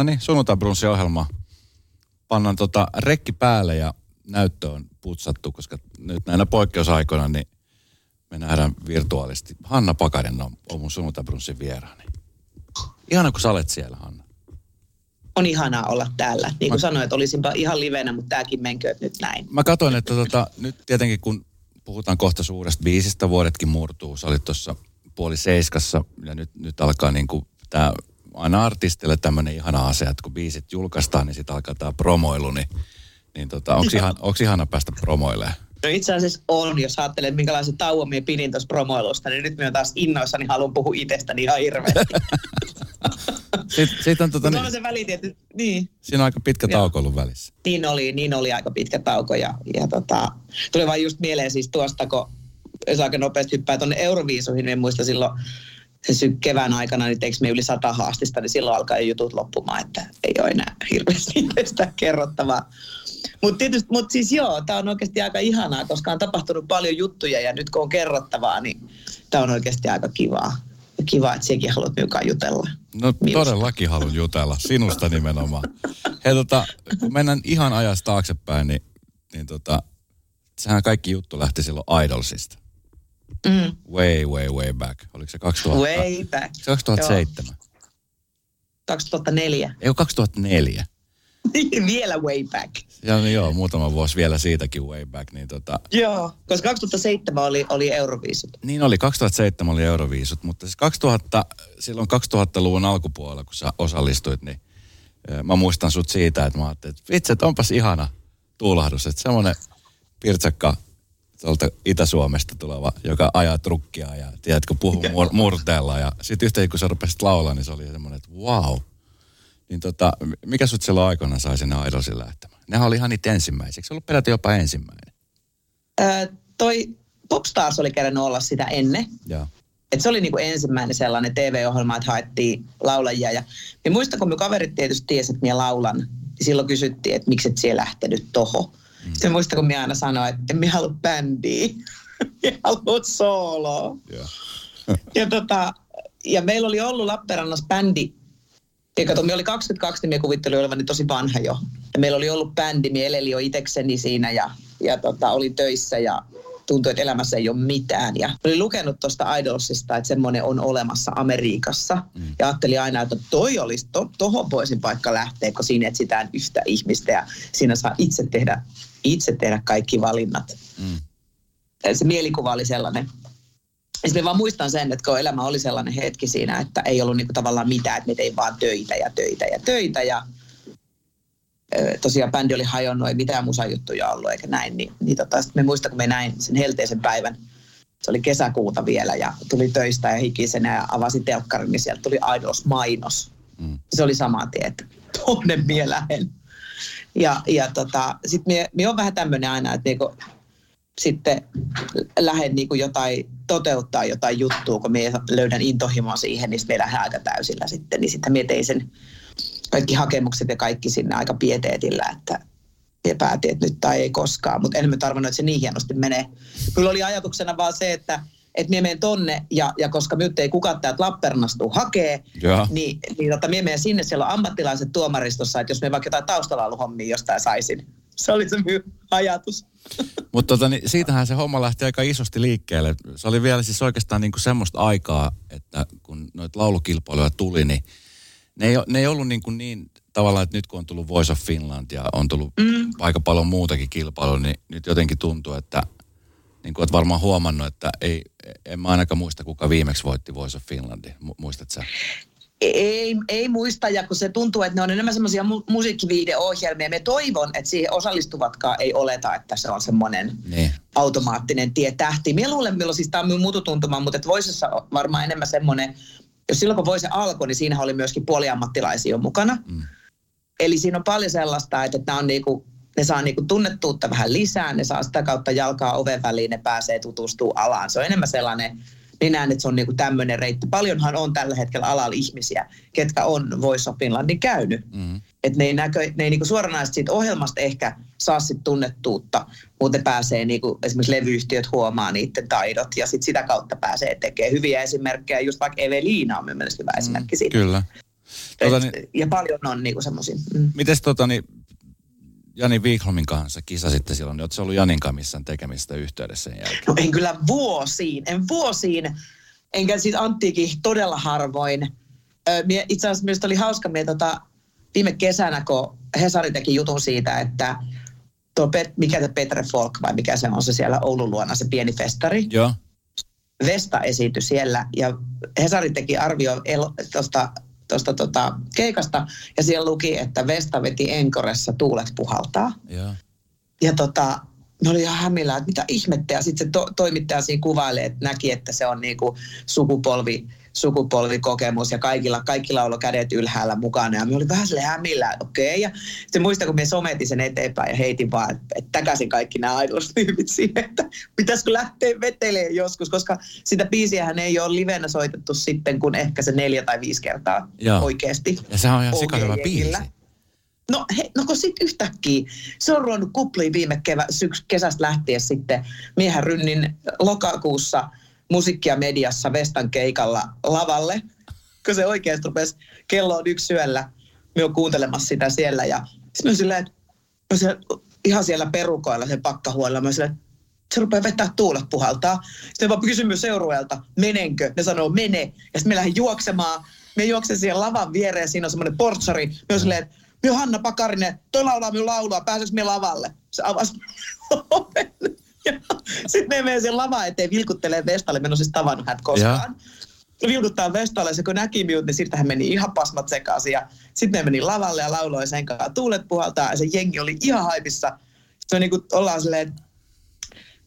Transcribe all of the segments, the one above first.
No niin, sunnuntai-brunssi-ohjelma. Pannaan tota rekki päälle ja näyttö on putsattu, koska nyt näinä poikkeusaikoina niin me nähdään virtuaalisesti. Hanna Pakarin on, on mun sunnuntai-brunssin vieraani. Ihana, kun sä olet siellä, Hanna. On ihanaa olla täällä. Niin kuin Mä... sanoin, että olisinpa ihan livenä, mutta tämäkin menkööt nyt näin. Mä katsoin, että tota, nyt tietenkin kun puhutaan kohta suuresta biisistä, vuodetkin murtuu. Sä olit tuossa puoli seiskassa ja nyt, nyt alkaa niin kuin tämä aina artistille tämmöinen ihana asia, että kun biisit julkaistaan, niin sitten alkaa tämä promoilu, niin, niin tota, onko ihan, ihana päästä promoilemaan? No itse asiassa on, jos ajattelet, minkälaisen tauon minä pidin tuossa promoilusta, niin nyt minä taas innoissani haluan puhua itsestäni ihan hirveästi. Sitten, sit on tota, niin, se välitin, niin. Siinä on aika pitkä tauko ollut välissä. Niin oli, niin oli aika pitkä tauko ja, ja tota, tuli vaan just mieleen siis tuosta, kun jos aika nopeasti hyppää tuonne Euroviisuihin, niin muista silloin se sy- kevään aikana, niin teikö me yli sata haastista, niin silloin alkaa jutut loppumaan, että ei ole enää hirveästi sitä kerrottavaa. Mutta tietysti, mut siis joo, tämä on oikeasti aika ihanaa, koska on tapahtunut paljon juttuja ja nyt kun on kerrottavaa, niin tämä on oikeasti aika kivaa. Kiva, että sekin haluat mukaan jutella. No Minusta. todellakin haluan jutella, sinusta nimenomaan. Hei tota, kun mennään ihan ajasta taaksepäin, niin, niin tota, sehän kaikki juttu lähti silloin Idolsista. Mm. Way, way, way back. Oliko se 2000? Way back. Se 2007. Joo. 2004. Ei 2004. vielä way back. Ja niin joo, muutama vuosi vielä siitäkin way back. Niin tota... Joo, koska 2007 oli, oli Euroviisut. Niin oli, 2007 oli Euroviisut, mutta siis 2000, silloin 2000-luvun alkupuolella, kun sä osallistuit, niin mä muistan sut siitä, että mä ajattelin, että vitsi, että onpas ihana tuulahdus, että semmoinen pirtsakka tuolta Itä-Suomesta tuleva, joka ajaa trukkia ja tiedätkö, puhuu mur- murteella. Ja sitten yhtäkkiä kun sä rupesit laulaa, niin se oli semmoinen, että wow. Niin tota, mikä sut silloin aikoina sai sinne Idolsin lähtemään? Nehän oli ihan niitä ensimmäiseksi. Se ollut peräti jopa ensimmäinen. Öö, toi Popstars oli kerännyt olla sitä ennen. Joo. Et se oli niinku ensimmäinen sellainen TV-ohjelma, että haettiin laulajia. Ja niin muistan, kun me kaverit tietysti tiesi, että minä laulan, niin silloin kysyttiin, että miksi et siellä lähtenyt toho. Mm. Sitten muistan, kun minä aina sanoin, että en minä halua bändiä. minä haluan sooloa. Yeah. ja, tota, ja meillä oli ollut Lappeenrannassa bändi, ja kato, me oli 22, niin minä kuvittelin olevani tosi vanha jo. Ja meillä oli ollut bändi, minä eleli jo itekseni siinä ja, ja tota, olin töissä ja tuntui, että elämässä ei ole mitään. Ja olin lukenut tuosta Idolsista, että semmoinen on olemassa Amerikassa. Mm. Ja ajattelin aina, että toi olisi, to, tohon voisin paikka lähteä, kun siinä etsitään yhtä ihmistä ja siinä saa itse tehdä, itse tehdä kaikki valinnat. Mm. Se mielikuva oli sellainen. Ja sitten vaan muistan sen, että kun elämä oli sellainen hetki siinä, että ei ollut niinku tavallaan mitään, että me tein vaan töitä ja töitä ja töitä ja tosiaan bändi oli hajonnut, ei mitään musajuttuja ollut eikä näin, niin, niin tota, me muistan, kun me näin sen helteisen päivän, se oli kesäkuuta vielä ja tuli töistä ja hikisenä ja avasi telkkarin, niin sieltä tuli Idols-mainos. Mm. Se oli sama tie, että tonne mie. Ja, ja tota, sitten mie, mie on vähän tämmöinen aina, että niinku, sitten lähden niinku jotain toteuttaa jotain juttua, kun mie löydän intohimoa siihen, niin sitten me lähden aika täysillä sitten. Niin sitten mie tein sen kaikki hakemukset ja kaikki sinne aika pieteetillä, että ja päätin, että nyt tai ei koskaan, mutta en mä tarvinnut, että se niin hienosti menee. Kyllä oli ajatuksena vaan se, että että mie menen tonne, ja, ja koska nyt ei kukaan täältä Lappeenrannasta hakee, ja. niin, niin tota, mie menen sinne, siellä on ammattilaiset tuomaristossa, että jos me vaikka jotain taustalla jostain saisin. Se oli se ajatus. Mutta tota, niin siitähän se homma lähti aika isosti liikkeelle. Se oli vielä siis oikeastaan niin kuin semmoista aikaa, että kun noita laulukilpailuja tuli, niin ne ei, ne ei ollut niin, kuin niin tavallaan, että nyt kun on tullut Voice of Finland ja on tullut mm. aika paljon muutakin kilpailua, niin nyt jotenkin tuntuu, että niin kuin olet varmaan huomannut, että ei, en mä ainakaan muista, kuka viimeksi voitti Voice of Finlandin. Muistatko sä? Ei, ei muista, ja kun se tuntuu, että ne on enemmän semmoisia mu- musiikkiviideohjelmia. Me toivon, että siihen osallistuvatkaan ei oleta, että se on semmoinen niin. automaattinen tie tähti. Mie luulen, milloin siis tämä on minun mututuntuma, mutta Voisessa on varmaan enemmän semmoinen jos silloin kun Voise alkoi, niin siinä oli myöskin puoliammattilaisia mukana. Mm. Eli siinä on paljon sellaista, että nämä on niinku, ne saa niinku tunnettuutta vähän lisää, ne saa sitä kautta jalkaa oven väliin, ne pääsee tutustumaan alaan. Se on enemmän sellainen, niin näen, että se on niinku tämmöinen reitti. Paljonhan on tällä hetkellä alalla ihmisiä, ketkä on Voice of Finlandin käynyt. Mm. Että ne ei, näkö, ne ei niinku suoranaisesti siitä ohjelmasta ehkä saa sit tunnettuutta, mutta ne pääsee niinku, esimerkiksi levyyhtiöt huomaa niiden taidot ja sit sitä kautta pääsee tekemään hyviä esimerkkejä. Just vaikka Eveliina on mielestäni hyvä mm, esimerkki siitä. Kyllä. Tota, Et, ja paljon on niinku semmoisia. Mm. Mites tota, niin, Jani Wikholmin kanssa kisasitte silloin, niin ootko ollut Janin kanssa missään tekemistä yhteydessä sen jälkeen? No en kyllä vuosiin, en vuosiin, enkä siis Anttiikin todella harvoin. Itse asiassa minusta oli hauska, mie tota, viime kesänä, kun Hesari teki jutun siitä, että tuo Pet, mikä se Petre Folk vai mikä se on se siellä Oulun luona, se pieni festari. Joo. Vesta esityi siellä ja Hesari teki arvio tuosta tosta, tota, keikasta ja siellä luki, että Vesta veti Enkoressa Tuulet puhaltaa. Joo. Ja tota, ne oli ihan hämillään, että mitä ihmettä. Ja sitten se to, toimittaja siinä kuvailee, että näki, että se on niinku sukupolvi, sukupolvikokemus ja kaikilla, kaikki laulo kädet ylhäällä mukana. Ja me oli vähän sille hämillään, että okei. Okay. Ja sitten muistan, kun me sometin sen eteenpäin ja heitin vaan, että, että täkäsin kaikki nämä idols-tyypit siihen, että pitäisikö lähteä veteleen joskus, koska sitä biisiähän ei ole livenä soitettu sitten kuin ehkä se neljä tai viisi kertaa Joo. oikeasti. Ja sehän on ihan sikahyvä biisi. No, he, no kun sitten yhtäkkiä, se on ruvennut kupliin viime kevä, syks, kesästä lähtien sitten Miehen Rynnin lokakuussa musiikkia mediassa Vestan keikalla lavalle, kun se oikeasti rupesi, kello on yksi syöllä, me on kuuntelemassa sitä siellä ja sitten mä silleen, että mä ihan siellä perukoilla sen pakkahuolella, mä silleen, että se rupeaa vetää tuulet puhaltaa. Sitten mä kysyn seurueelta, menenkö? Ne sanoo, mene. Ja sitten me lähdin juoksemaan. Me juoksen siihen lavan viereen, siinä on semmoinen portsari. Me on silleen, minä Hanna Pakarinen, toi laulaa minun laulua, pääseks me lavalle? Se avasi. Ja sitten me menee siihen lavaan eteen vilkuttelee Vestalle, mä en ole siis tavannut häntä koskaan. Vilkuttaa Vestalle, se kun näki minut, niin sitten hän meni ihan pasmat sekaisin. Ja sitten me meni lavalle ja lauloi sen kanssa. Tuulet puhaltaa ja se jengi oli ihan haipissa. Sitten me niinku ollaan silleen,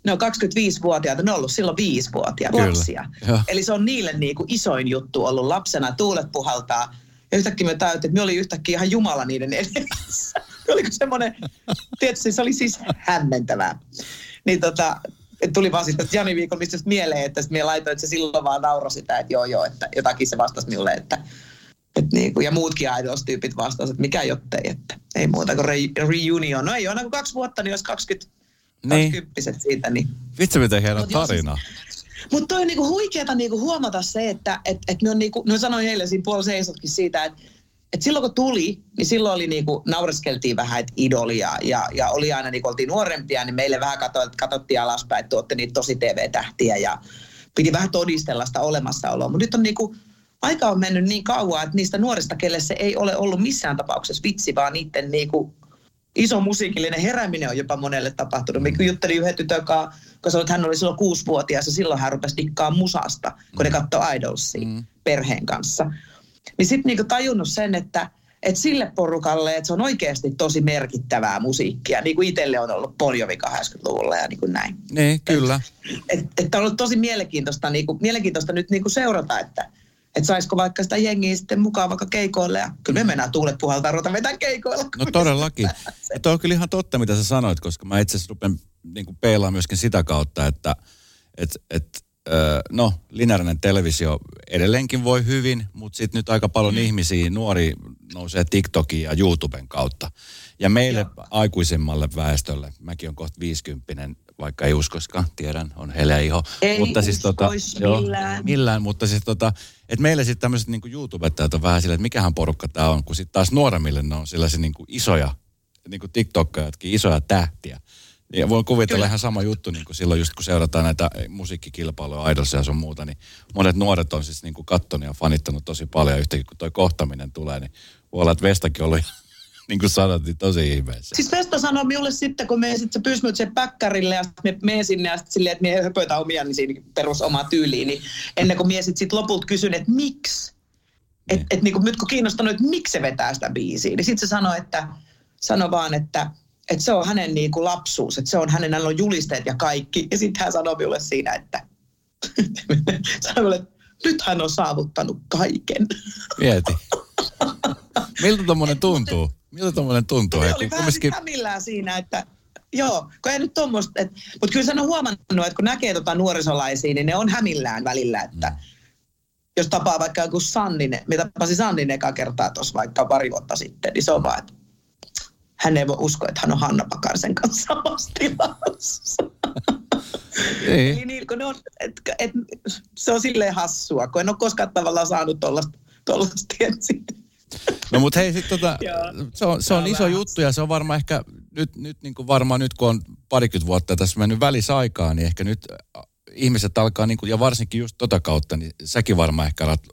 ne on 25-vuotiaita, ne on ollut silloin 5-vuotiaita Kyllä. lapsia. Eli se on niille niinku isoin juttu ollut lapsena, tuulet puhaltaa. Ja yhtäkkiä me tajuttiin, että me oli yhtäkkiä ihan Jumala niiden edessä. Oliko semmoinen, tietysti se oli siis hämmentävää. Niin tota, tuli vaan sitten Jani Viikon mistä mieleen, että sitten minä laitoin, että se silloin vaan nauroi sitä, että joo joo, että jotakin se vastasi minulle, että et niinku, ja muutkin idols-tyypit vastasivat, että mikä jottei, että ei muuta kuin re, reunion. No ei ole, kuin kaksi vuotta, niin jos 20, Niin. 20 siitä, niin Vitsi miten hieno Mut jos- tarina. mutta toi on niinku huikeeta niinku huomata se, että et, et me on niinku, no sanoin eilen siinä puolella seisotkin siitä, että et silloin kun tuli, niin silloin oli niinku, naureskeltiin vähän, että idolia ja, ja oli aina, niin kun oltiin nuorempia, niin meille vähän katso, katsottiin alaspäin, että tuotte niitä tosi TV-tähtiä ja piti vähän todistella sitä olemassaoloa. Mutta nyt on niinku, aika on mennyt niin kauan, että niistä nuorista, kelle se ei ole ollut missään tapauksessa vitsi, vaan niiden niinku, iso musiikillinen herääminen on jopa monelle tapahtunut. Mä juttelin yhden tytön kun sanoi, että hän oli silloin kuusivuotias ja silloin hän rupesi dikkaa musasta, kun ne katsoi Idolsia Mm. perheen kanssa. Niin sitten niinku tajunnut sen, että et sille porukalle, että se on oikeasti tosi merkittävää musiikkia, niin kuin itselle on ollut Bonjovi 80-luvulla ja niin kuin näin. Niin, kyllä. Että et on ollut tosi mielenkiintoista, niinku, mielenkiintoista nyt niinku seurata, että et saisiko vaikka sitä jengiä sitten mukaan vaikka keikoille ja kyllä me mennään tuulet puhaltaa ruveta vetää keikoilla. No todellakin. Ja toi on kyllä ihan totta, mitä sä sanoit, koska mä itse asiassa rupean niin peilaamaan myöskin sitä kautta, että et, et, no, lineaarinen televisio edelleenkin voi hyvin, mutta sitten nyt aika paljon mm. ihmisiä, nuori nousee TikTokin ja YouTuben kautta. Ja meille Joo. aikuisemmalle väestölle, mäkin on kohta 50 vaikka ei uskoskaan, tiedän, on heleä iho. Ei mutta siis tota, uskois millään. millään, mutta siis tota, että meille sitten tämmöiset niinku YouTubettajat on vähän silleen, että mikähän porukka tämä on, kun sitten taas nuoremmille ne on sellaisia niinku isoja, niinku TikTokkajatkin, isoja tähtiä. Ja voin kuvitella Kyllä. ihan sama juttu, niin kuin silloin just kun seurataan näitä musiikkikilpailuja, idolsia ja sun muuta, niin monet nuoret on siis niin kuin kattonut ja fanittanut tosi paljon. Yhtäkkiä kun toi kohtaminen tulee, niin voi olla, että Vestakin on ollut, niin kuin sanot, niin tosi ihmeessä. Siis Vesta sanoi minulle sitten, kun me sit sä pysmyt sen päkkärille ja sitten me menen sinne ja sitten silleen, että me höpötä omia niin siinä perus omaa tyyliin, niin ennen kuin mie sitten sit lopulta kysyn, että miksi? Et, Niin. et niin kuin nyt kun kiinnostanut, että miksi se vetää sitä biisiä, niin sitten se sanoi, että sano vaan, että, että se on hänen niin kuin lapsuus, että se on hänen, hänellä on julisteet ja kaikki. Ja sitten hän sanoi minulle siinä, että sanoi minulle, että nyt hän on saavuttanut kaiken. Mieti. Miltä tommonen tuntuu? Miltä tommonen tuntuu? Ne oli vähän kumminkin- siinä, että joo, kun ei nyt tommoista, että, mutta kyllä sen on huomannut, että kun näkee tota nuorisolaisia, niin ne on hämillään välillä, että Mm. jos tapaa vaikka joku Sanninen, mitä tapasin Sannin eka kertaa tuossa vaikka pari vuotta sitten, niin se on vaan, että hän ei voi uskoa, että hän on Hanna Pakarisen kanssa samassa tilassa. Eli Niin. niin, kun ne on, et, et, se on silleen hassua, kun en ole koskaan tavallaan saanut tuollaista. No mutta hei, sit tota, se on, se on iso juttu ja se on varmaan ehkä, nyt, nyt niin kuin varmaan nyt kun on parikymmentä vuotta tässä mennyt välisaikaa, niin ehkä nyt ihmiset alkaa, niin kuin, ja varsinkin just tota kautta, niin säkin varmaan ehkä alat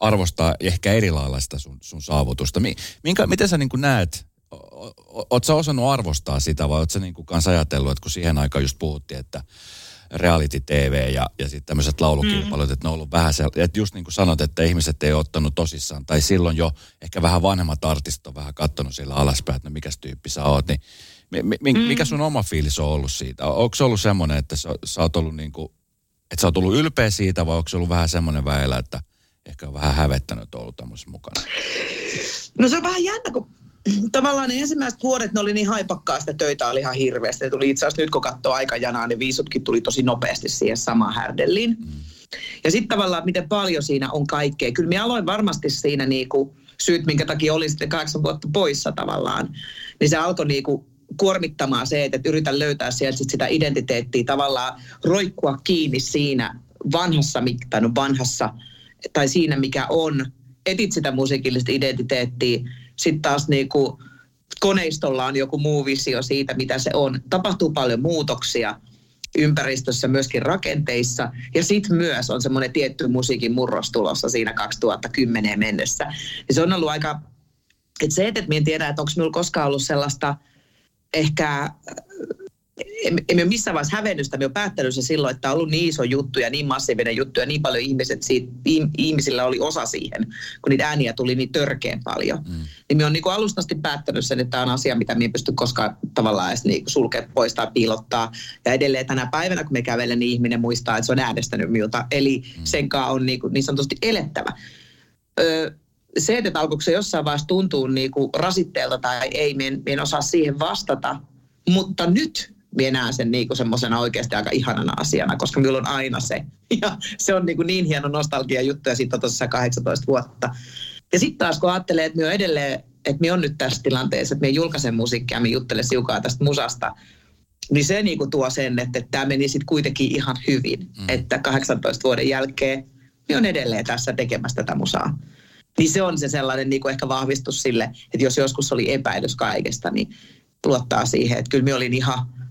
arvostaa ehkä eri lailla sitä sun, sun saavutusta. Minkä, miten sä niin kuin näet, sä osannut arvostaa sitä vai oot sä niin kuin kanssa ajatellut, että kun siihen aikaan just puhuttiin, että reality TV ja, ja sitten tämmöiset laulukilpailut, mm. että ne on ollut vähän se, että just niin kuin sanot, että ihmiset ei ottanut tosissaan, tai silloin jo ehkä vähän vanhemmat artistit on vähän katsonut siellä alaspäin, että no mikä tyyppi sä oot, niin mi, mi, mm. mikä sun oma fiilis on ollut siitä? Onko se ollut semmoinen, että sä, sä oot ollut niin kuin, että sä oot ollut ylpeä siitä, vai onko se ollut vähän semmoinen väellä, että ehkä on vähän hävettänyt, että ollut tämmöisessä mukana? No se on vähän jännä, kun tavallaan ne ensimmäiset vuodet ne oli niin haipakkaa, sitä töitä oli ihan hirveästi. Ne tuli itse asiassa nyt kun katsoo aikajanaa, niin viisutkin tuli tosi nopeasti siihen samaan härdelliin. Mm. Ja sitten tavallaan, miten paljon siinä on kaikkea. Kyllä minä aloin varmasti siinä niinku, syyt, minkä takia olin sitten kahdeksan vuotta poissa tavallaan. Niin se alkoi niinku kuormittamaan se, että yritän löytää sieltä sit sitä identiteettiä tavallaan roikkua kiinni siinä vanhassa, tai no vanhassa, tai siinä mikä on. Etit sitä musiikillista identiteettiä sitten taas niin kuin koneistolla on joku muu visio siitä, mitä se on. Tapahtuu paljon muutoksia ympäristössä, myöskin rakenteissa. Ja sitten myös on semmoinen tietty musiikin murros tulossa siinä 2010 mennessä. Ja se on ollut aika, että se, että en tiedä, että onko minulla koskaan ollut sellaista ehkä emme ole missään vaiheessa hävennystä, me on päättänyt se silloin, että on ollut niin iso juttu ja niin massiivinen juttu ja niin paljon ihmiset siitä, ihmisillä oli osa siihen, kun niitä ääniä tuli niin törkeän paljon. Mm. Niin me on niin kuin alusta asti päättänyt sen, että tämä on asia, mitä me ei pysty koskaan tavallaan edes niin sulkea pois tai piilottaa. Ja edelleen tänä päivänä, kun me kävelen, niin ihminen muistaa, että se on äänestänyt miltä. Eli mm. sen kanssa on niin, kuin, niin sanotusti elettävä. Öö, se, että alkoiko se jossain vaiheessa tuntuu niin kuin rasitteelta tai ei, me en, me en osaa siihen vastata. Mutta nyt minä näen sen niin kuin semmoisena oikeasti aika ihanana asiana, koska minulla on aina se. Ja se on niin, kuin niin hieno nostalgia juttu ja sitten on tosiaan 18 vuotta. Ja sitten taas kun ajattelee, että minä edelleen, että minä on nyt tässä tilanteessa, että minä julkaisen musiikkia minä juttelen siukaa tästä musasta, niin se niin kuin tuo sen, että, että tämä meni sitten kuitenkin ihan hyvin. Mm. Että 18 vuoden jälkeen minä on edelleen tässä tekemässä tätä musaa. Niin se on se sellainen niin kuin ehkä vahvistus sille, että jos joskus oli epäilys kaikesta, niin luottaa siihen, että kyllä minä olin ihan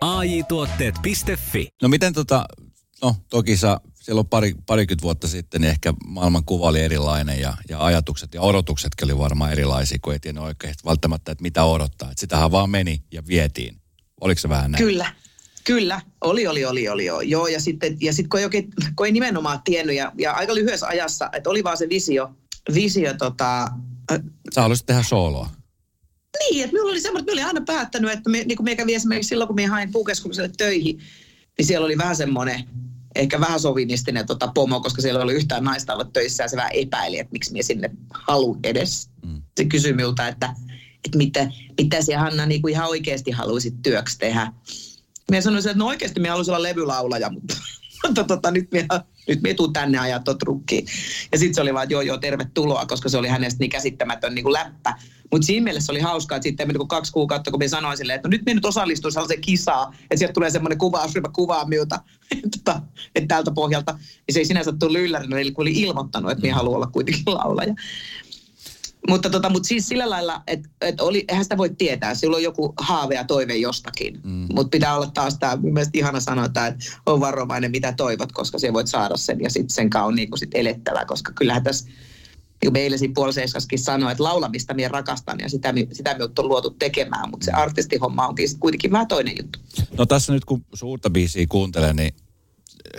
AJ-tuotteet.fi. No miten tota, no toki sä silloin pari, parikymmentä vuotta sitten niin ehkä maailman kuva oli erilainen ja, ja ajatukset ja odotuksetkin oli varmaan erilaisia, kun ei tiennyt oikein välttämättä, että mitä odottaa. Että sitähän vaan meni ja vietiin. Oliko se vähän näin? Kyllä. Kyllä, oli, oli, oli, oli, oli. Joo, ja sitten, ja sitten kun, ei oikein, kun ei nimenomaan tiennyt, ja, ja aika lyhyessä ajassa, että oli vaan se visio, visio tota... Sä haluaisit tehdä sooloa. Niin, että minulla oli semmoinen, että olin aina päättänyt, että me, niin kuin me kävin esimerkiksi silloin, kun me hain puukeskukselle töihin, niin siellä oli vähän semmoinen, ehkä vähän sovinistinen tota pomo, koska siellä oli yhtään naista ollut töissä ja se vähän epäili, että miksi minä sinne haluan edes. Mm. Se kysyi minulta, että, että mitä, mitä siellä Hanna niin kuin ihan oikeasti haluaisit työksi tehdä. Minä sanoin, että no oikeasti minä haluaisin olla levylaulaja, mutta, mutta tota, nyt minä nyt me tuu tänne ajaa tuot rukkiin. Ja sitten se oli vaan, että joo joo, tervetuloa, koska se oli hänestä niin käsittämätön niin kuin läppä. Mutta siinä mielessä oli hauskaa, että sitten niin kaksi kuukautta, kun me sanoin silleen, että no nyt me nyt osallistuu sellaiseen kisaan, että sieltä tulee semmoinen kuvaus, joka kuvaa minulta, että, että tältä pohjalta. Ja se ei sinänsä tullut yllärinä, eli kun oli ilmoittanut, että minä haluan olla kuitenkin laulaja. Mutta, tota, mutta siis sillä lailla, että et oli, eihän sitä voi tietää. Silloin on joku haave ja toive jostakin. Mm. Mutta pitää olla taas tämä, mielestäni ihana sanoa, että on varovainen mitä toivot, koska se voit saada sen ja sitten sen kanssa on niin sit elettävä. Koska kyllähän tässä niin meille siinä puoliseisaskin sanoi, että laulamista minä rakastan ja sitä, sitä me on luotu tekemään, mutta se mm. artistihomma onkin kuitenkin vähän toinen juttu. No tässä nyt kun suurta biisiä kuuntelee, niin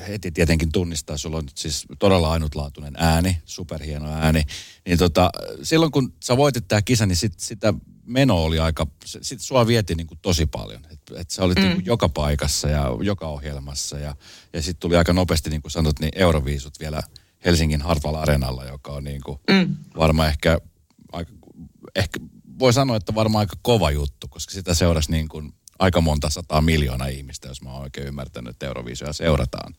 heti tietenkin tunnistaa, sulla on siis todella ainutlaatuinen ääni, superhieno ääni. Niin tota, silloin kun sä voitit tämä kisa, niin sit, sitä meno oli aika, sit sua vietiin niin kuin tosi paljon. Että et sä olit mm. niin kuin joka paikassa ja joka ohjelmassa ja, ja sitten tuli aika nopeasti, niin kuin sanot, niin Euroviisut vielä Helsingin Hartwall Arenalla, joka on niin kuin mm. varmaan ehkä aika ehkä voi sanoa, että varmaan aika kova juttu, koska sitä seurasi niin kuin aika monta sataa miljoonaa ihmistä, jos mä oon oikein ymmärtänyt, että Euroviisuja seurataan.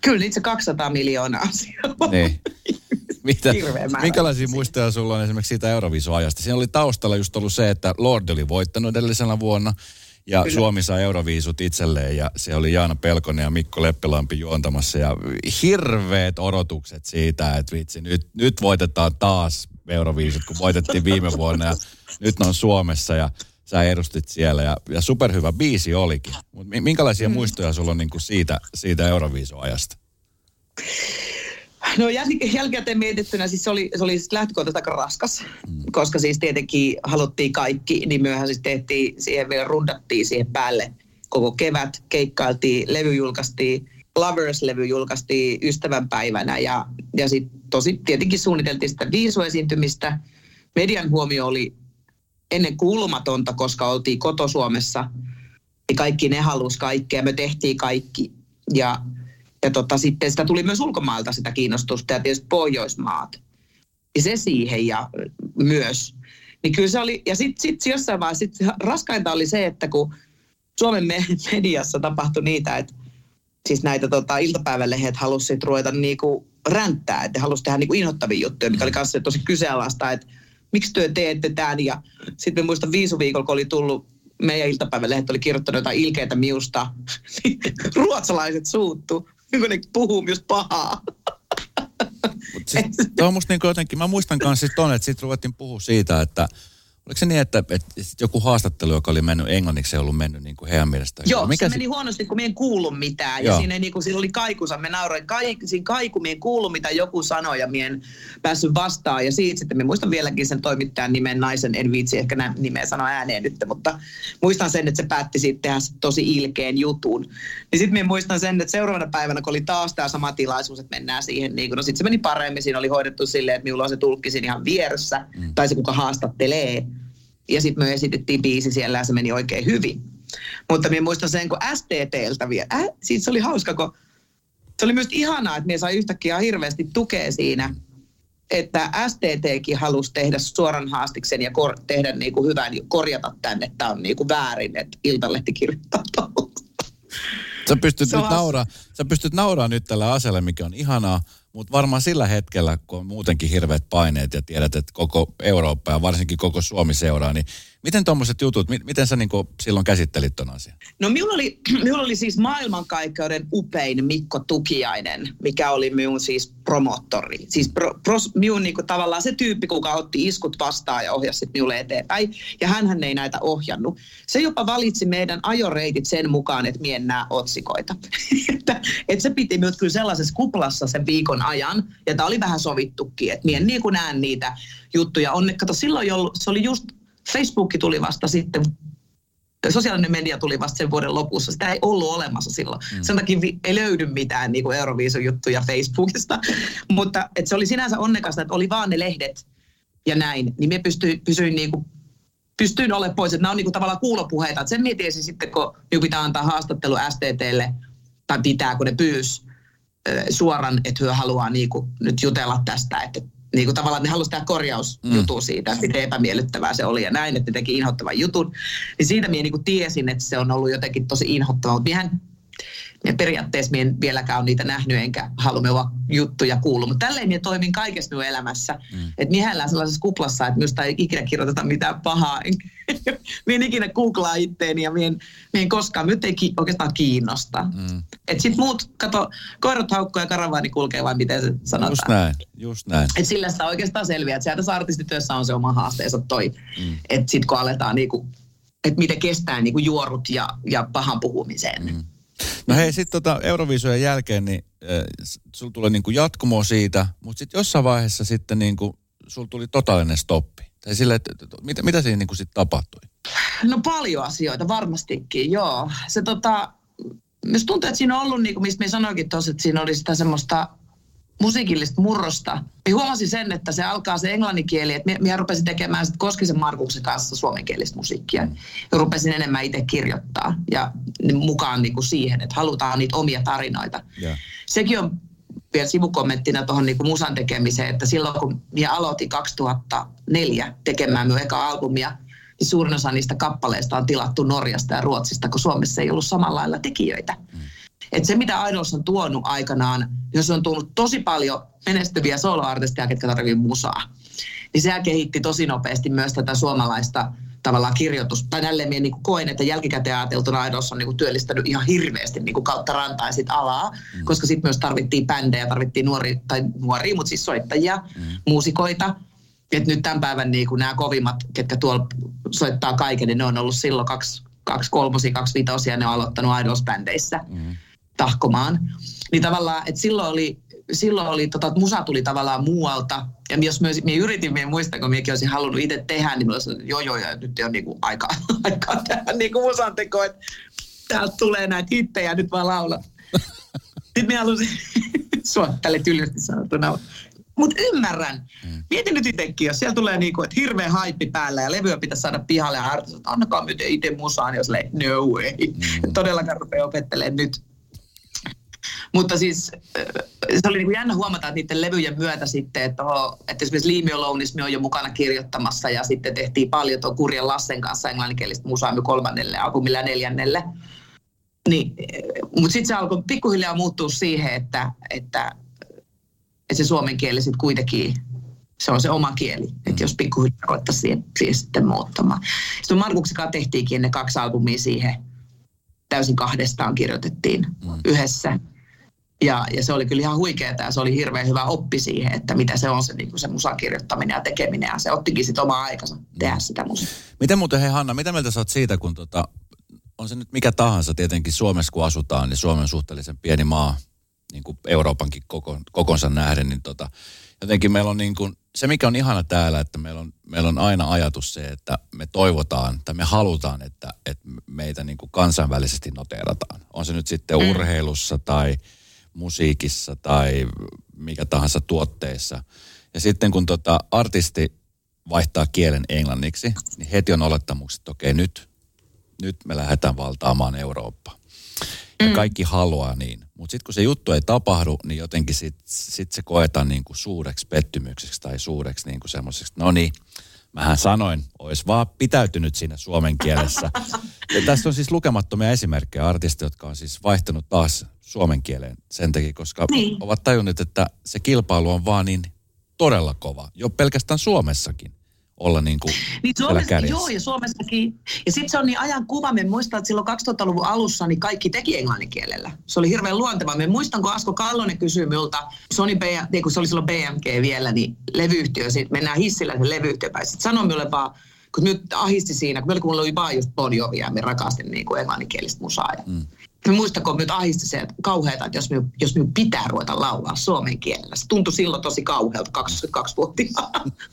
Kyllä itse 200 miljoonaa siellä Niin. Mitä, minkälaisia muistoja sulla on esimerkiksi siitä Euroviisuajasta? Siinä oli taustalla just ollut se, että Lord oli voittanut edellisenä vuonna ja Kyllä. Suomi sai Euroviisut itselleen ja se oli Jaana Pelkonen ja Mikko Leppelampi juontamassa ja hirveät odotukset siitä, että vitsi, nyt, nyt voitetaan taas Euroviisut, kun voitettiin viime vuonna ja nyt ne on Suomessa ja sä edustit siellä ja, ja superhyvä biisi olikin. Mutta minkälaisia mm. muistoja sulla on niinku siitä, siitä Euroviisuajasta? No jäl- jälkikäteen mietittynä siis se oli, se oli siis lähtökohtaisesti aika raskas, mm. koska siis tietenkin haluttiin kaikki, niin myöhän siis tehtiin, siihen vielä rundattiin siihen päälle koko kevät, keikkailtiin, levy julkaistiin, Lovers-levy julkaistiin ystävänpäivänä ja, ja sitten tosi tietenkin suunniteltiin sitä viisuesiintymistä. Median huomio oli ennen kuulumatonta, koska oltiin kotosuomessa ja kaikki ne halusi kaikkea, me tehtiin kaikki ja ja tota, sitten sitä tuli myös ulkomailta sitä kiinnostusta ja tietysti Pohjoismaat. Ja se siihen ja myös. Niin kyllä se oli, ja sitten sit jossain vaiheessa sit raskainta oli se, että kun Suomen me- mediassa tapahtui niitä, että siis näitä tota, iltapäivälehdet halusivat ruveta niinku ränttää, että halusivat tehdä niinku inhottavia juttuja, mikä oli kanssa tosi kyseenalaista, että miksi työ teette tämän. Ja sitten me muistan viisuviikolla, kun oli tullut meidän iltapäivälehdet oli kirjoittanut jotain ilkeitä miusta, niin ruotsalaiset suuttu, kun ne puhuu myös pahaa. Mut siis, on musta niin jotenkin, mä muistan kanssa siis ton, että sitten ruvettiin puhua siitä, että oliko se niin, että, että joku haastattelu, joka oli mennyt englanniksi, ei ollut mennyt niin kuin heidän mielestään. Joo, Mikä se si- meni huonosti, kun me en kuulu mitään. Joo. Ja siinä, ei niinku, siinä oli kaikusa, me nauroin, kaik, siinä kaiku, me en kuulu mitä joku sanoi ja me en päässyt vastaan. Ja siitä sitten, me muistan vieläkin sen toimittajan nimen naisen, en viitsi ehkä nä- nimeä sanoa ääneen nyt, mutta muistan sen, että se päätti siitä tehdä tosi ilkeen jutun. Niin sitten me muistan sen, että seuraavana päivänä, kun oli taas tämä sama tilaisuus, että mennään siihen, niin kun, no sitten se meni paremmin, siinä oli hoidettu silleen, että minulla on se tulkki siinä ihan vieressä, mm. tai se kuka haastattelee. Ja sitten me esitettiin biisi siellä ja se meni oikein hyvin. Mutta minä muistan sen, kun STTltä vielä, äh, siis se oli hauska, kun se oli myös ihanaa, että me sai yhtäkkiä hirveästi tukea siinä, että STTkin halusi tehdä suoran haastiksen ja kor- tehdä niin kuin hyvän, korjata tänne, että tämä on niin kuin väärin, että Iltalehti kirjoittaa. Sä pystyt, nyt nauraa, sä pystyt nauraa nyt tällä asialla, mikä on ihanaa, mutta varmaan sillä hetkellä, kun on muutenkin hirveät paineet ja tiedät, että koko Eurooppa ja varsinkin koko Suomi seuraa, niin miten tuommoiset jutut, mi- miten sä niinku silloin käsittelit ton asian? No minulla oli, minulla oli siis maailmankaikkeuden upein Mikko Tukiainen, mikä oli minun siis promottori. Siis pro, pros, minun niinku tavallaan se tyyppi, kuka otti iskut vastaan ja ohjasi minulle eteenpäin. Ja hän ei näitä ohjannut. Se jopa valitsi meidän ajoreitit sen mukaan, että mien näe otsikoita. että, että se piti minut kyllä sellaisessa kuplassa sen viikon ajan. Ja tämä oli vähän sovittukin, että mien niin kuin näen niitä juttuja. Onne, kato, silloin ollut, se oli just, Facebook tuli vasta sitten sosiaalinen media tuli vasta sen vuoden lopussa. Sitä ei ollut olemassa silloin. Mm. Sen takia vi- ei löydy mitään niin kuin Euroviisun-juttuja Facebookista. Mutta et se oli sinänsä onnekasta, että oli vaan ne lehdet ja näin. Niin me pystyin, pysyin niin kuin, pystyin olemaan pois. Että nämä on niin kuin tavallaan kuulopuheita. Et sen mietin sitten, kun niin pitää antaa haastattelu STTlle, tai pitää, kun ne pyys suoran, että he haluaa niin kuin, nyt jutella tästä, että niin kuin tavallaan ne halusivat tehdä korjausjutun mm. siitä, että miten epämiellyttävää se oli ja näin, että ne teki inhottavan jutun. Niin siitä minä niin kuin tiesin, että se on ollut jotenkin tosi inhottavaa, mutta minähän minä periaatteessa minä en vieläkään ole niitä nähnyt, enkä halua juttuja kuullut. Mutta tälleen minä toimin kaikessa minun elämässä. Mm. Että minä sellaisessa kuplassa, että minusta ei ikinä kirjoiteta mitään pahaa. minä en ikinä googlaa itteeni ja minä en, minä en koskaan, minä ei ki- oikeastaan kiinnosta. Mm. Että sitten muut, kato, koirat haukkuu ja karavaani kulkee vai miten se sanotaan. Just näin, just näin. Et sillä sitä oikeastaan selviää, että sieltä tässä artistityössä on se oma haasteensa toi. Mm. Että sitten kun aletaan niinku, että miten kestää niinku juorut ja, ja pahan puhumiseen. Mm. No hei, sitten tota Euroviisujen jälkeen, niin äh, sulla tulee niinku jatkumo siitä, mutta sitten jossain vaiheessa sitten niinku, sulla tuli totaalinen stoppi. Tai sille, että, että, mitä, mitä siinä niinku sitten tapahtui? No paljon asioita, varmastikin, joo. Se tota, myös tuntuu, että siinä on ollut, niin kuin mistä me sanoinkin tuossa, että siinä oli sitä semmoista musiikillista murrosta. Ja huomasin sen, että se alkaa se englanninkieli, että minä, minä rupesin tekemään sit Koskisen Markuksen kanssa suomenkielistä musiikkia. Ja rupesin enemmän itse kirjoittaa ja mukaan niin kuin siihen, että halutaan niitä omia tarinoita. Ja. Sekin on vielä sivukommenttina tuohon niin musan tekemiseen, että silloin kun minä aloitin 2004 tekemään minun eka albumia, niin suurin osa niistä kappaleista on tilattu Norjasta ja Ruotsista, kun Suomessa ei ollut samalla lailla tekijöitä. Mm. Et se, mitä Idols on tuonut aikanaan, jos on tuonut tosi paljon menestyviä soloartisteja, ketkä tarvitsevat musaa, niin sehän kehitti tosi nopeasti myös tätä suomalaista tavallaan kirjoitus, tai nälleen minä niin koen, että jälkikäteen ajateltuna Aidos on niin kuin työllistänyt ihan hirveästi niin kuin kautta rantaa sit alaa, mm. koska sitten myös tarvittiin bändejä, tarvittiin nuori, tai nuoria, mutta siis soittajia, mm. muusikoita. Et nyt tämän päivän niin kuin nämä kovimmat, ketkä tuolla soittaa kaiken, niin ne on ollut silloin kaksi, kaksi kolmosia, kaksi vitosia, ne on aloittanut Aidos-bändeissä mm. tahkomaan. Niin tavallaan, että silloin oli silloin oli, tota, musa tuli tavallaan muualta. Ja jos myös, minä yritin, minä muistan, kun minäkin olisin halunnut itse tehdä, niin minulla joo joo, ja nyt on niinku aika, aika tehdä niinku musan teko, että täältä tulee näitä hittejä, nyt vaan laula. Sitten minä halusin, sua tälle tylysti sanottuna, mutta ymmärrän. Mm. Mietin nyt itsekin, jos siellä tulee niinku, että hirveä haippi päällä ja levyä pitäisi saada pihalle ja artistit, että annakaa nyt itse musaan, jos le, no way. Mm. Todellakaan rupeaa opettelemaan nyt mutta siis se oli niin kuin jännä huomata, että niiden levyjen myötä sitten, että, oho, että esimerkiksi Liimiolounismi on jo mukana kirjoittamassa ja sitten tehtiin paljon tuon Kurjan Lassen kanssa englanninkielistä musaa kolmannelle albumille ja neljännelle. Niin, mutta sitten se alkoi pikkuhiljaa muuttua siihen, että, että, että se suomen kieli sitten kuitenkin se on se oma kieli, että jos pikkuhiljaa alettaisiin siihen, siihen sitten muuttamaan. Sitten Markuksikaan tehtiinkin ne kaksi albumia siihen, täysin kahdestaan kirjoitettiin mm. yhdessä. Ja, ja se oli kyllä ihan huikeaa ja se oli hirveän hyvä oppi siihen, että mitä se on se, niin se musan kirjoittaminen ja tekeminen. Ja se ottikin sitten omaa aikansa tehdä sitä musaa. Miten muuten, hei Hanna, mitä mieltä sä oot siitä, kun tota, on se nyt mikä tahansa tietenkin Suomessa kun asutaan, niin Suomen suhteellisen pieni maa, niin kuin Euroopankin koko, kokonsa nähden, niin tota, jotenkin meillä on niin kuin, se mikä on ihana täällä, että meillä on, meillä on aina ajatus se, että me toivotaan tai me halutaan, että, että meitä niin kuin kansainvälisesti noteerataan. On se nyt sitten mm. urheilussa tai musiikissa tai mikä tahansa tuotteessa. Ja sitten kun tota artisti vaihtaa kielen englanniksi, niin heti on olettamukset, että okei nyt, nyt me lähdetään valtaamaan Eurooppaa. Ja mm. kaikki haluaa niin. Mutta sitten kun se juttu ei tapahdu, niin jotenkin sitten sit se koetaan niin kuin suureksi pettymykseksi tai suureksi niin kuin semmoiseksi, no niin, mähän sanoin, olisi vaan pitäytynyt siinä suomen kielessä. Ja tässä on siis lukemattomia esimerkkejä artisteja, jotka on siis vaihtanut taas suomen kieleen sen takia, koska niin. ovat tajunneet, että se kilpailu on vaan niin todella kova, jo pelkästään Suomessakin olla niin kuin niin Suomessa, Joo, ja Suomessakin. Ja sitten se on niin ajan kuva. Me muistan, että silloin 2000-luvun alussa niin kaikki teki englanninkielellä. Se oli hirveän luontevaa. Me muistan, kun Asko Kallonen kysyi minulta, Sony BM, niin kun se oli silloin BMG vielä, niin levyyhtiö, sit mennään hissillä sen levyyhtiö päin. Sitten sanoi minulle vaan, kun nyt ahisti siinä, kun mulla oli vaan just Bon Jovia, ja me rakastin niin kuin englanninkielistä musaa. Mm. Mä muistan, kun nyt ahisti se, että kauheata, että jos minun, jos minun pitää ruveta laulaa suomen kielellä. Se tuntui silloin tosi kauhealta 22 vuotta.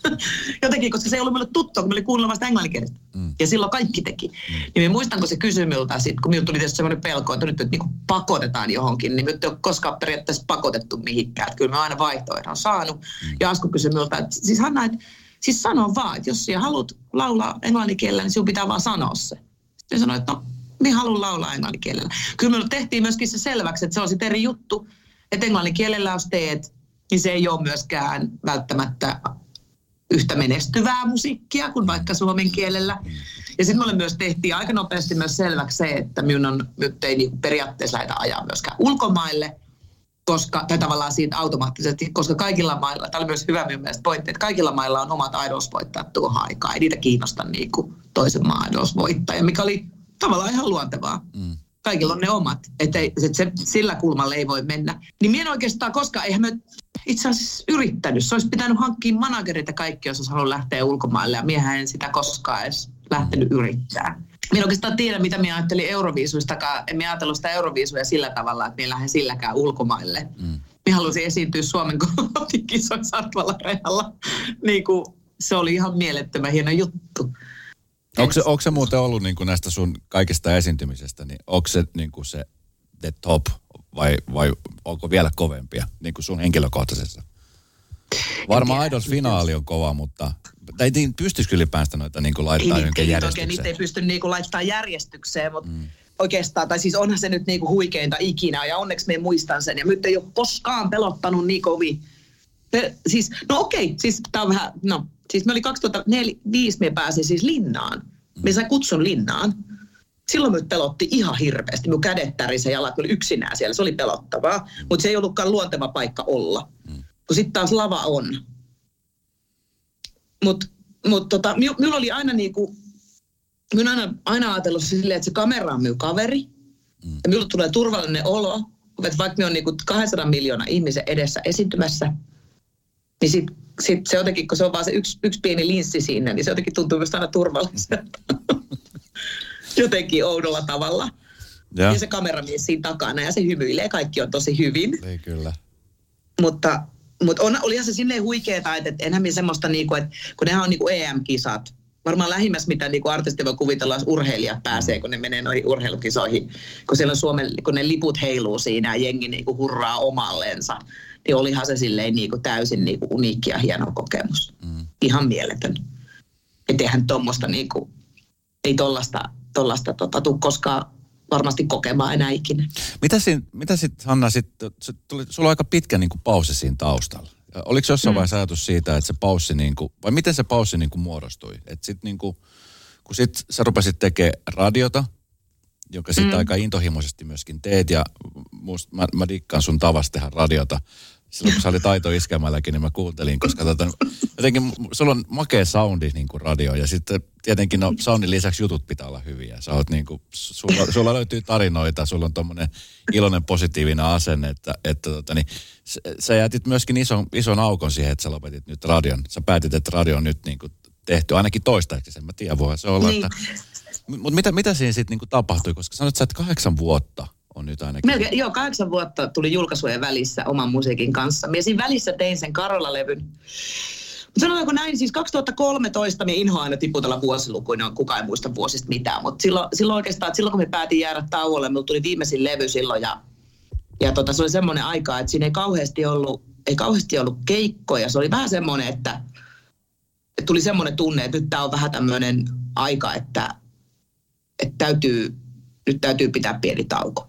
Jotenkin, koska se ei ollut minulle tuttua, kun mä olin kuunnellut vasta englanninkielistä. Mm. Ja silloin kaikki teki. Mm. Niin muistan, kun se kysyi minulta, sit, kun minulle tuli tietysti sellainen pelko, että nyt että niin pakotetaan johonkin, niin nyt ei ole koskaan periaatteessa pakotettu mihinkään. Että kyllä mä aina vaihtoehdon saanut. Mm. Ja Asko kysyi minulta, että siis Hanna, että siis sano vaan, että jos sinä haluat laulaa englanninkielellä, niin sinun pitää vaan sanoa se. Sitten sanoin, että no minä haluan laulaa englanninkielellä. Kyllä me tehtiin myöskin se selväksi, että se on sitten eri juttu, että englanninkielellä jos teet, niin se ei ole myöskään välttämättä yhtä menestyvää musiikkia kuin vaikka suomen kielellä. Ja sitten mulle myös tehtiin aika nopeasti myös selväksi se, että minun on, nyt ei niin periaatteessa lähdetä ajaa myöskään ulkomaille, koska, tai tavallaan siitä automaattisesti, koska kaikilla mailla, tämä oli myös hyvä minun mielestä pointti, että kaikilla mailla on omat idols-voittajat tuohon aikaan. Ei niitä kiinnosta niin kuin toisen maan idols-voittaja, mikä oli tavallaan ihan luontevaa. Mm. Kaikilla on ne omat, että, että se, sillä kulmalla ei voi mennä. Niin minä oikeastaan, koska eihän me itse asiassa yrittänyt. Se olisi pitänyt hankkia managerit ja kaikki, jos olisi halunnut lähteä ulkomaille. Ja miehän en sitä koskaan edes lähtenyt yrittää. Minä en oikeastaan tiedä, mitä minä ajattelin Euroviisuistakaan. En minä ajatellut sitä Euroviisuja sillä tavalla, että minä lähden silläkään ulkomaille. Mm. Minä halusin esiintyä Suomen kotikisoissa Artvala Niin kuin, se oli ihan mielettömän hieno juttu. Onko se, onko se muuten ollut niin kuin näistä sun kaikista esiintymisestä, niin onko se niin kuin se the top vai, vai onko vielä kovempia niin kuin sun henkilökohtaisessa? Varmaan Idols-finaali on kova, mutta tai pystyisikö ylipäänsä noita niin kuin laittaa ei, ei, järjestykseen? Niitä ei pysty niin kuin laittaa järjestykseen, mutta mm. oikeastaan, tai siis onhan se nyt niinku huikeinta ikinä, ja onneksi me muistan sen, ja nyt ei ole koskaan pelottanut niin kovin. Pe- siis, no okei, siis tää on vähän, no, siis me oli 2005, me pääsin siis linnaan. Me sain kutsun linnaan. Silloin me pelotti ihan hirveästi. Minun kädet tärisä jalat oli yksinään siellä. Se oli pelottavaa, mutta se ei ollutkaan luonteva paikka olla. Kun sitten taas lava on. Mutta mut tota, minulla oli aina niinku, minä aina, aina ajatellut silleen, että se kamera on minun kaveri. Mm. Ja minulle tulee turvallinen olo, että vaikka me on niinku 200 miljoonaa ihmisen edessä esiintymässä, niin sit, sit se jotenkin, kun se on vaan se yksi, yksi pieni linssi siinä, niin se jotenkin tuntuu myös aina turvalliselta. jotenkin oudolla tavalla. Ja. ja se kameramies siinä takana ja se hymyilee, kaikki on tosi hyvin. Ei kyllä. Mutta, mutta on, olihan se silleen huikeeta, että, että enhän minä semmoista, niinku, että kun nehän on niinku EM-kisat, varmaan lähimmäs, mitä niinku artisti voi kuvitella, jos urheilijat pääsee, kun ne menee noihin urheilukisoihin. Kun siellä on Suomen, kun ne liput heiluu siinä ja jengi niinku hurraa omallensa, niin olihan se silleen niinku täysin niinku uniikki ja hieno kokemus. Mm. Ihan mieletön. Että eihän tuommoista niinku, ei tollasta, tollasta tota, tuu koskaan varmasti kokemaan enää ikinä. Mitä, siinä, mitä sitten, Hanna, sit, tuli, sulla on aika pitkä niin kuin pausi siinä taustalla. Oliko jossain mm. vaiheessa ajatus siitä, että se paussi, niin kuin, vai miten se paussi niin kuin muodostui? Että sit niin kuin, kun sit sä rupesit tekemään radiota, joka sitten mm. aika intohimoisesti myöskin teet, ja must, mä, mä dikkaan sun tavasta tehdä radiota silloin kun sä olit Aito Iskemälläkin, niin mä kuuntelin, koska tota, jotenkin sulla on makea soundi niin kuin radio ja sitten tietenkin no, soundin lisäksi jutut pitää olla hyviä. Sä oot niin kuin, sulla, sulla löytyy tarinoita, sulla on tommonen iloinen positiivinen asenne, että, että tota, niin, sä jätit myöskin ison, ison aukon siihen, että sä lopetit nyt radion. Sä päätit, että radio on nyt niin kuin tehty ainakin toistaiseksi, sen mä tiedän, voi se olla, niin. että... Mutta mitä, mitä siinä sitten niin tapahtui, koska sanoit, että kahdeksan vuotta on nyt ainakin. Melkein, joo, kahdeksan vuotta tuli julkaisujen välissä oman musiikin kanssa. Minä siinä välissä tein sen Karola-levyn. Mutta sanotaanko näin, siis 2013 minä inhoan aina tiputella vuosilukuina, kukaan ei muista vuosista mitään, mutta silloin, silloin oikeastaan, että silloin kun me päätin jäädä tauolle, minulla tuli viimeisin levy silloin ja, ja tota, se oli semmoinen aika, että siinä ei kauheasti ollut, ei kauheasti ollut keikkoja. Se oli vähän semmoinen, että, että tuli semmoinen tunne, että nyt tämä on vähän tämmöinen aika, että, että täytyy, nyt täytyy pitää pieni tauko.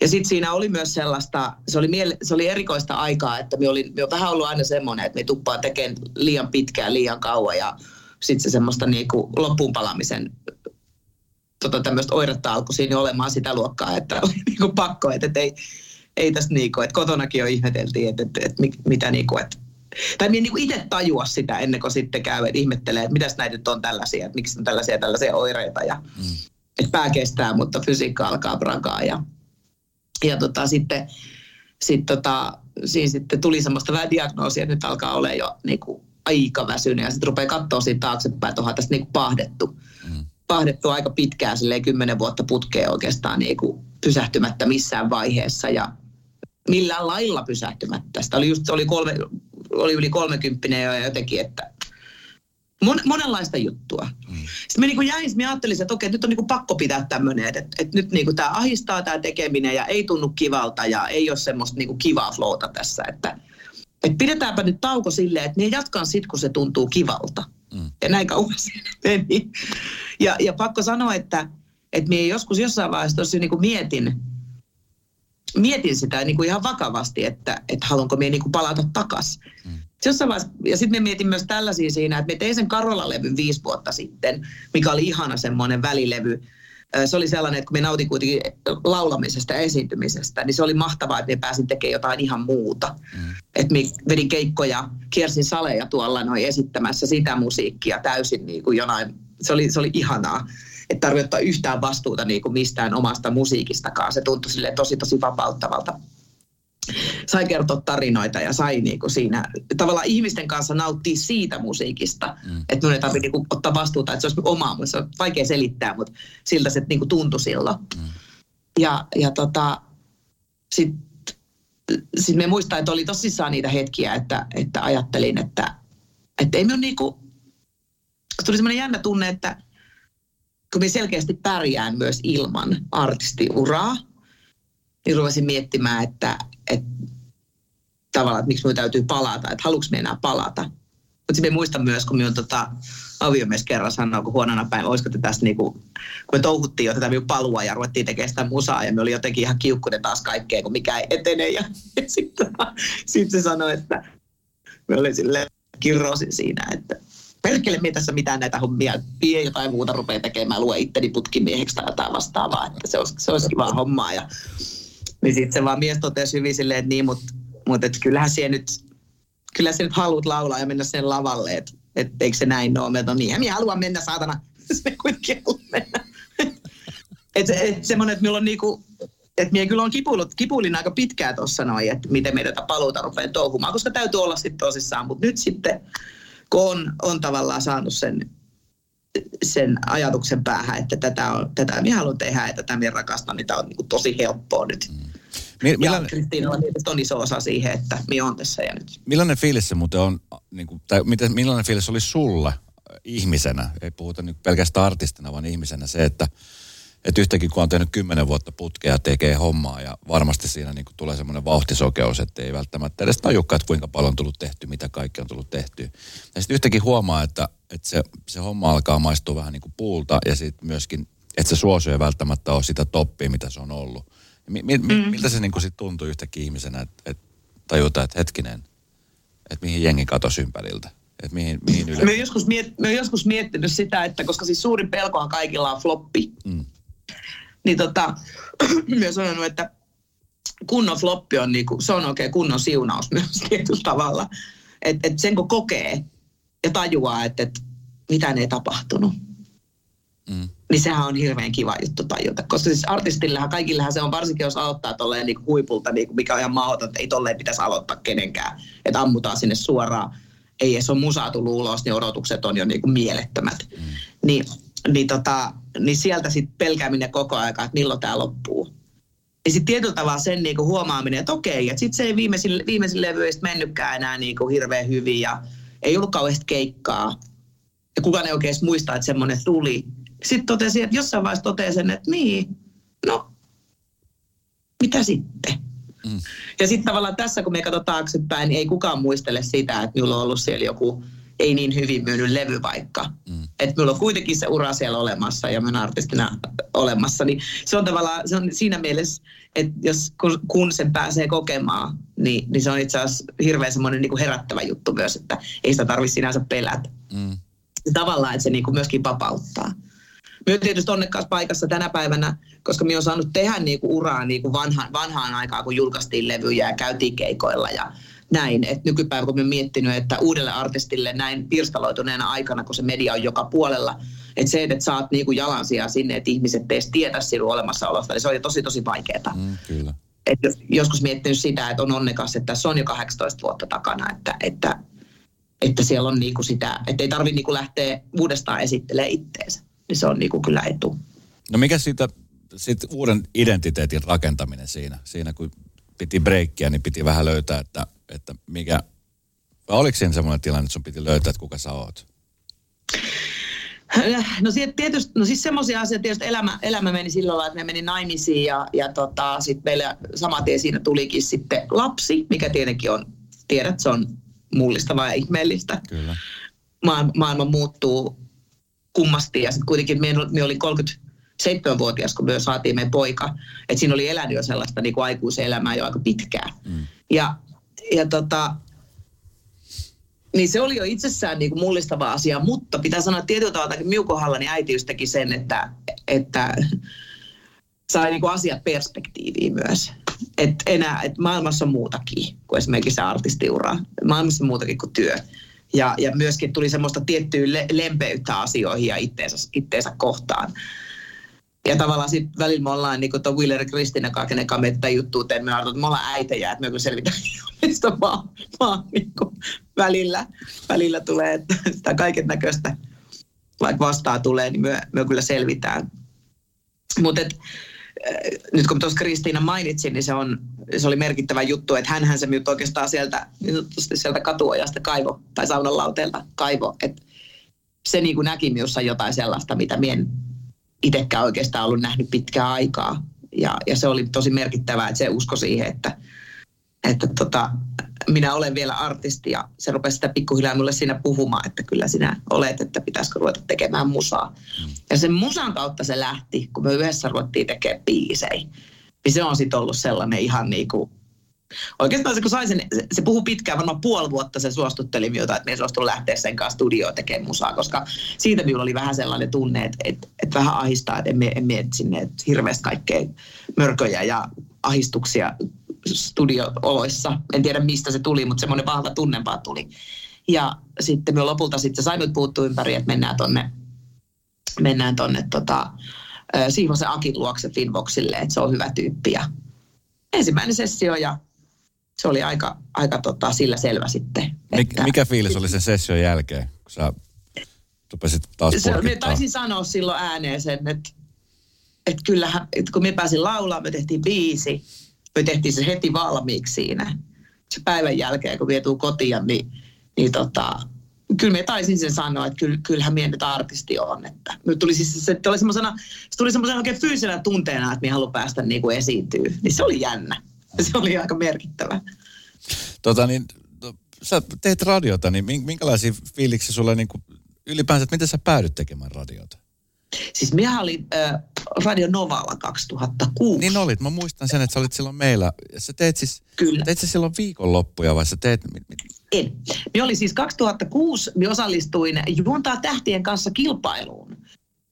Ja sitten siinä oli myös sellaista, se oli, miele, se oli erikoista aikaa, että me oli, me on vähän ollut aina semmoinen, että me tuppaa tekemään liian pitkään, liian kauan ja sitten se semmoista niinku loppuunpalamisen tota tämmöistä oiretta alkoi siinä olemaan sitä luokkaa, että oli niinku pakko, että, että ei, ei tässä niinku, että kotonakin jo ihmeteltiin, että, että, että, että mitä niinku, että tai minä niin itse tajua sitä ennen kuin sitten käy, että ihmettelee, että mitäs näitä nyt on tällaisia, että miksi on tällaisia tällaisia oireita ja mm. että pää kestää, mutta fysiikka alkaa prakaa ja ja tota, sitten sit tota, siinä sitten tuli semmoista vähän diagnoosia, että nyt alkaa olla jo niin kuin, aika väsynyt. Ja sitten rupeaa katsoa siitä taaksepäin, että onhan tästä niin kuin pahdettu. Mm. Pahdettu aika pitkään, silleen kymmenen vuotta putkeen oikeastaan niin kuin pysähtymättä missään vaiheessa. Ja millään lailla pysähtymättä. Sitä oli, just, oli, kolme, oli yli kolmekymppinen jo ja jotenkin, että Mon, monenlaista juttua. Mm. Sitten niin jäin, me ajattelin, että okei, nyt on niin pakko pitää tämmöinen, että, että, että nyt niin tämä ahistaa tämä tekeminen ja ei tunnu kivalta ja ei ole semmoista niin kivaa flowta tässä. Että, että pidetäänpä nyt tauko silleen, että me jatkan sitten, kun se tuntuu kivalta. Mm. Ja näin kauan siinä meni. Ja, ja pakko sanoa, että, että me joskus jossain vaiheessa tosi niin mietin, mietin sitä niin kuin ihan vakavasti, että, että haluanko me niin kuin palata takaisin. Mm jossain vaiheessa, ja sitten me mietin myös tällaisia siinä, että me tein sen Karola-levyn viisi vuotta sitten, mikä oli ihana semmoinen välilevy. Se oli sellainen, että kun me nautin kuitenkin laulamisesta ja esiintymisestä, niin se oli mahtavaa, että me pääsin tekemään jotain ihan muuta. Mm. Että me vedin keikkoja, kiersin saleja tuolla noin esittämässä sitä musiikkia täysin niin kuin jonain, se oli, se oli ihanaa. Että tarvitse ottaa yhtään vastuuta niin kuin mistään omasta musiikistakaan. Se tuntui sille tosi tosi vapauttavalta sai kertoa tarinoita ja sai niinku siinä tavallaan ihmisten kanssa nauttia siitä musiikista, mm. että minun ei tarvitse niinku ottaa vastuuta, että se olisi omaa, mutta se on vaikea selittää, mutta siltä se niinku tuntui silloin. Mm. Ja, ja tota, sitten sit me muistaa, että oli tosissaan niitä hetkiä, että, että ajattelin, että, että ei minun niinku, tuli semmoinen jännä tunne, että kun me selkeästi pärjään myös ilman artistiuraa, niin ruvasin miettimään, että, että tavallaan, että miksi minun täytyy palata, että haluanko me enää palata. Mutta me muistan myös, kun minun tota, aviomies kerran sanoi, kun huonona päivänä, olisiko te tästä niinku, kun me touhuttiin jo tätä minun palua ja ruvettiin tekemään sitä musaa ja me oli jotenkin ihan kiukkunen taas kaikkeen, kun mikä ei etene. Ja, ja sitten sit se sanoi, että me oli silleen kirrosin siinä, että perkele me tässä mitään näitä hommia, vie jotain muuta rupeaa tekemään, lue itteni putkimieheksi tai jotain vastaavaa, että se olisi, se olisi kiva hommaa. Ja, niin sitten se vaan mies totesi hyvin silleen, että niin, mutta mut, et kyllähän siellä nyt, kyllä se nyt haluat laulaa ja mennä sen lavalle, että et, eikö se näin ole. Mä niin, minä haluan mennä saatana. se kuitenkin mennä. että et, semmoinen, että minulla on niinku, että minä kyllä on kipuillut, kipuilin aika pitkään tuossa noin, että miten me tätä paluuta rupeaa touhumaan, koska täytyy olla sitten tosissaan. Mutta nyt sitten, kun on, on tavallaan saanut sen, sen ajatuksen päähän, että tätä, on, tätä minä haluan tehdä ja tätä minä rakastan, niin tämä on niin tosi helppoa nyt. Mm. Millainen... Ja Kristiina on, on iso osa siihen, että minä olen tässä ja nyt. Millainen fiilis se muuten on, niin kuin, tai miten, millainen fiilis oli sulle ihmisenä, ei puhuta nyt pelkästään artistina, vaan ihmisenä se, että että yhtäkin kun on tehnyt kymmenen vuotta putkea tekee hommaa ja varmasti siinä niin tulee semmoinen vauhtisokeus, että ei välttämättä edes tajukaan, että kuinka paljon on tullut tehty, mitä kaikki on tullut tehty. Ja sitten yhtäkin huomaa, että, että se, se homma alkaa maistua vähän niin kuin puulta ja sitten myöskin, että se suosio ei välttämättä ole sitä toppia, mitä se on ollut. Mi, mi, mm. Miltä se niin kuin sit tuntuu yhtäkkiä ihmisenä, että, että tajuta, että hetkinen, että mihin jengi katosi ympäriltä? Että mihin, mihin yle... me, joskus miet, me joskus miettinyt sitä, että koska siis suurin pelkohan kaikilla on floppi. Mm niin tota, myös sanonut, että kunnon floppi on, niinku, se on oikein kunnon siunaus myös tietyllä tavalla. Että et sen kun kokee ja tajuaa, että et mitään ei tapahtunut, mm. niin sehän on hirveän kiva juttu tajuta. Koska siis artistillehän, kaikillehän se on, varsinkin jos aloittaa tolleen niinku huipulta, niinku, mikä on ihan mahdoton, että ei tolleen pitäisi aloittaa kenenkään. Että ammutaan sinne suoraan. Ei edes ole musaa tullut ulos, niin odotukset on jo niinku mielettömät. Mm. Niin niin, tota, niin sieltä sitten pelkääminen koko aika, että milloin tämä loppuu. Ja sitten tietyllä tavalla sen niinku huomaaminen, että okei, että sitten se ei viimeisin, viimeisin levy ei mennytkään enää niinku hirveän hyvin ja ei ollut kauheasti keikkaa. Ja kukaan ei oikein muista, että semmoinen tuli. Sitten totesi, että jossain vaiheessa totesi sen, että niin, no, mitä sitten? Mm. Ja sitten tavallaan tässä, kun me katsotaan taaksepäin, niin ei kukaan muistele sitä, että minulla on ollut siellä joku ei niin hyvin myynyt levy vaikka. Mm. Että minulla on kuitenkin se ura siellä olemassa ja minä artistina olemassa. Niin se on tavallaan, se on siinä mielessä, että jos, kun, kun sen pääsee kokemaan, niin, niin se on itse asiassa hirveän semmoinen niin kuin herättävä juttu myös, että ei sitä tarvitse sinänsä pelätä. Mm. Tavallaan, että se niin kuin myöskin vapauttaa. Myös tietysti onnekkaassa paikassa tänä päivänä, koska minä olen saanut tehdä niin kuin uraa niin kuin vanhaan, vanhaan aikaan, kun julkaistiin levyjä ja käytiin keikoilla ja näin. Että nykypäivä kun olen miettinyt, että uudelle artistille näin pirstaloituneena aikana, kun se media on joka puolella, että se, että saat niinku jalansia sinne, että ihmiset teistä tietää sinun olemassaolosta, niin se on jo tosi tosi vaikeaa. Mm, kyllä. Et joskus miettinyt sitä, että on onnekas, että se on jo 18 vuotta takana, että, että, että siellä on niinku sitä, että ei tarvitse niinku lähteä uudestaan esittelemään itteensä. Niin se on niinku kyllä etu. No mikä siitä sit uuden identiteetin rakentaminen siinä, siinä kun piti breikkiä, niin piti vähän löytää, että, että mikä, vai oliko siinä semmoinen tilanne, että sun piti löytää, että kuka sä oot? No, tietysti, no siis semmoisia asioita, tietysti elämä, elämä meni sillä lailla, että me meni naimisiin ja, ja tota, sitten meillä sama tie siinä tulikin sitten lapsi, mikä tietenkin on, tiedät, se on mullistavaa ja ihmeellistä. Kyllä. Maailma, maailma muuttuu kummasti ja sitten kuitenkin me, me olin 30, seitsemänvuotias, kun me saatiin meidän poika. Että siinä oli elänyt jo sellaista niin kuin aikuisen elämää jo aika pitkään. Mm. Ja, ja tota, niin se oli jo itsessään niin kuin mullistava asia, mutta pitää sanoa, että tietyllä tavalla miukohalla niin äitiys teki sen, että, että sai niin kuin asiat perspektiiviin myös. Et enää, et maailmassa on muutakin kuin esimerkiksi se artistiura. Maailmassa on muutakin kuin työ. Ja, ja myöskin tuli semmoista tiettyä le- lempeyttä asioihin ja itteensä, itteensä kohtaan. Ja tavallaan sitten välillä me ollaan niin tuon Willer ja Kristina kenen kanssa me tätä juttua teemme, että me ollaan äitejä, että me kyllä selvitään mistä vaan, vaan niin välillä, välillä tulee, että sitä kaiken näköistä, vaikka vastaa tulee, niin me, me kyllä selvitään. Mutta äh, nyt kun tuossa Kristiina mainitsin, niin se, on, se oli merkittävä juttu, että hänhän se nyt oikeastaan sieltä, niin sieltä katuojasta kaivo, tai saunan lauteelta kaivo, että se niin kuin näki minussa jotain sellaista, mitä mien itsekään oikeastaan ollut nähnyt pitkää aikaa. Ja, ja se oli tosi merkittävää, että se usko siihen, että, että tota, minä olen vielä artisti ja se rupesi sitä pikkuhiljaa mulle siinä puhumaan, että kyllä sinä olet, että pitäisikö ruveta tekemään musaa. Mm. Ja sen musan kautta se lähti, kun me yhdessä ruvettiin tekemään biisejä. Niin se on sitten ollut sellainen ihan niin kuin Oikeastaan se, kun sai sen, se, se puhui pitkään, varmaan puoli vuotta se suostutteli minulta, että me suostui lähteä sen kanssa studioon tekemään musaa, koska siitä minulla oli vähän sellainen tunne, että, että, että vähän ahistaa, että emme, emme sinne hirveästi kaikkea mörköjä ja ahistuksia studio-oloissa. En tiedä mistä se tuli, mutta semmoinen vahva tunnempaa tuli. Ja sitten me lopulta sitten sai nyt puuttua ympäri, että mennään tonne, mennään tonne tota, Siivosen Akin luokse Finvoxille, että se on hyvä tyyppi. Ja ensimmäinen sessio ja se oli aika, aika tota, sillä selvä sitten. Että, Mikä fiilis oli sen session jälkeen, kun sä rupesit taas se, Me taisin sanoa silloin ääneen sen, että, että kyllähän, että kun me pääsin laulaa, me tehtiin biisi, me tehtiin se heti valmiiksi siinä. Se päivän jälkeen, kun vietuu kotiin, niin, niin tota, kyllä me taisin sen sanoa, että kyllä, kyllähän minä nyt artisti on. Että me tuli siis, se, tuli semmoisena, se tuli semmoisena oikein fyysisenä tunteena, että minä haluan päästä niin kuin esiintyä. Niin se oli jännä. Se oli aika merkittävä. Tota niin, no, sä teet radiota, niin minkälaisia fiiliksiä sulle niin kuin ylipäänsä, että miten sä päädyt tekemään radiota? Siis minä olin äh, Radio Novalla 2006. Niin olit. Mä muistan sen, että sä olit silloin meillä. Sä teet siis, Kyllä. Teit sä silloin viikonloppuja vai sä teet... En. Minä oli siis 2006, minä osallistuin Juontaa tähtien kanssa kilpailuun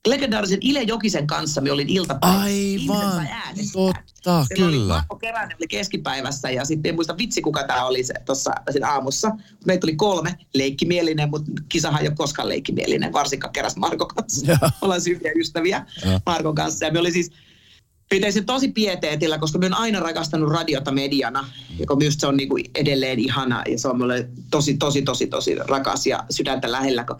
legendaarisen Ile Jokisen kanssa me olin iltapäivässä. Aivan, totta, Se kyllä. Oli Marko Keränen oli keskipäivässä ja sitten en muista vitsi kuka tämä oli se tuossa aamussa. Meitä oli kolme, leikkimielinen, mutta kisahan ei ole koskaan leikkimielinen, varsinkaan keräs Marko kanssa. Ja. Ollaan syviä ystäviä ja. Markon kanssa ja me oli siis Pitäisi sen tosi pieteetillä, koska mä oon aina rakastanut radiota mediana, joka myös se on niinku edelleen ihana ja se on mulle tosi, tosi, tosi, tosi rakas ja sydäntä lähellä, kun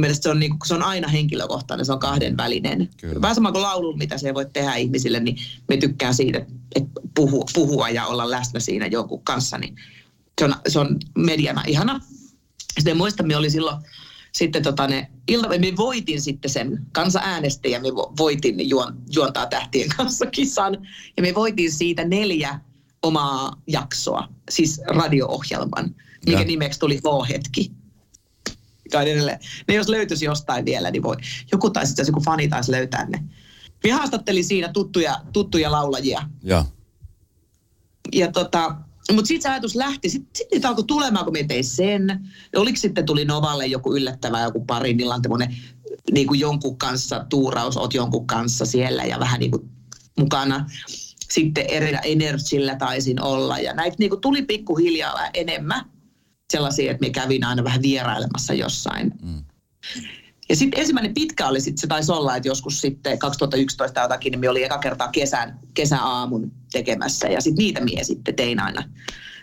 mielestä se on, niin, se on aina henkilökohtainen, se on kahden välinen. Kyllä. Vähän sama kuin laulu, mitä se voi tehdä ihmisille, niin me tykkään siitä, että puhua, puhua ja olla läsnä siinä jonkun kanssa, niin se on, se on mediana ihana. Sitten muistan, me oli silloin sitten tota ne ilta, me voitin sitten sen kansa äänestäjä, me voitin juon, juontaa tähtien kanssa kisan. Ja me voitin siitä neljä omaa jaksoa, siis radio-ohjelman, mikä ja. nimeksi tuli H-hetki tai edelleen. Ne jos löytyisi jostain vielä, niin voi. Joku taisi, joku fani taisi löytää ne. Minä haastattelin siinä tuttuja, tuttuja laulajia. Ja. Ja tota, mutta sitten se ajatus lähti. Sitten sit niitä alkoi tulemaan, kun me tein sen. Oliko sitten tuli Novalle joku yllättävä, joku pari, niillä on niin kuin jonkun kanssa tuuraus, oot jonkun kanssa siellä ja vähän niin kuin mukana. Sitten eri Energillä taisin olla ja näitä niin kuin tuli pikkuhiljaa enemmän sellaisia, että me kävin aina vähän vierailemassa jossain. Mm. Ja sitten ensimmäinen pitkä oli sitten, se taisi olla, että joskus sitten 2011 jotakin, niin me oli eka kertaa kesän, kesäaamun tekemässä. Ja sitten niitä mie sitten tein aina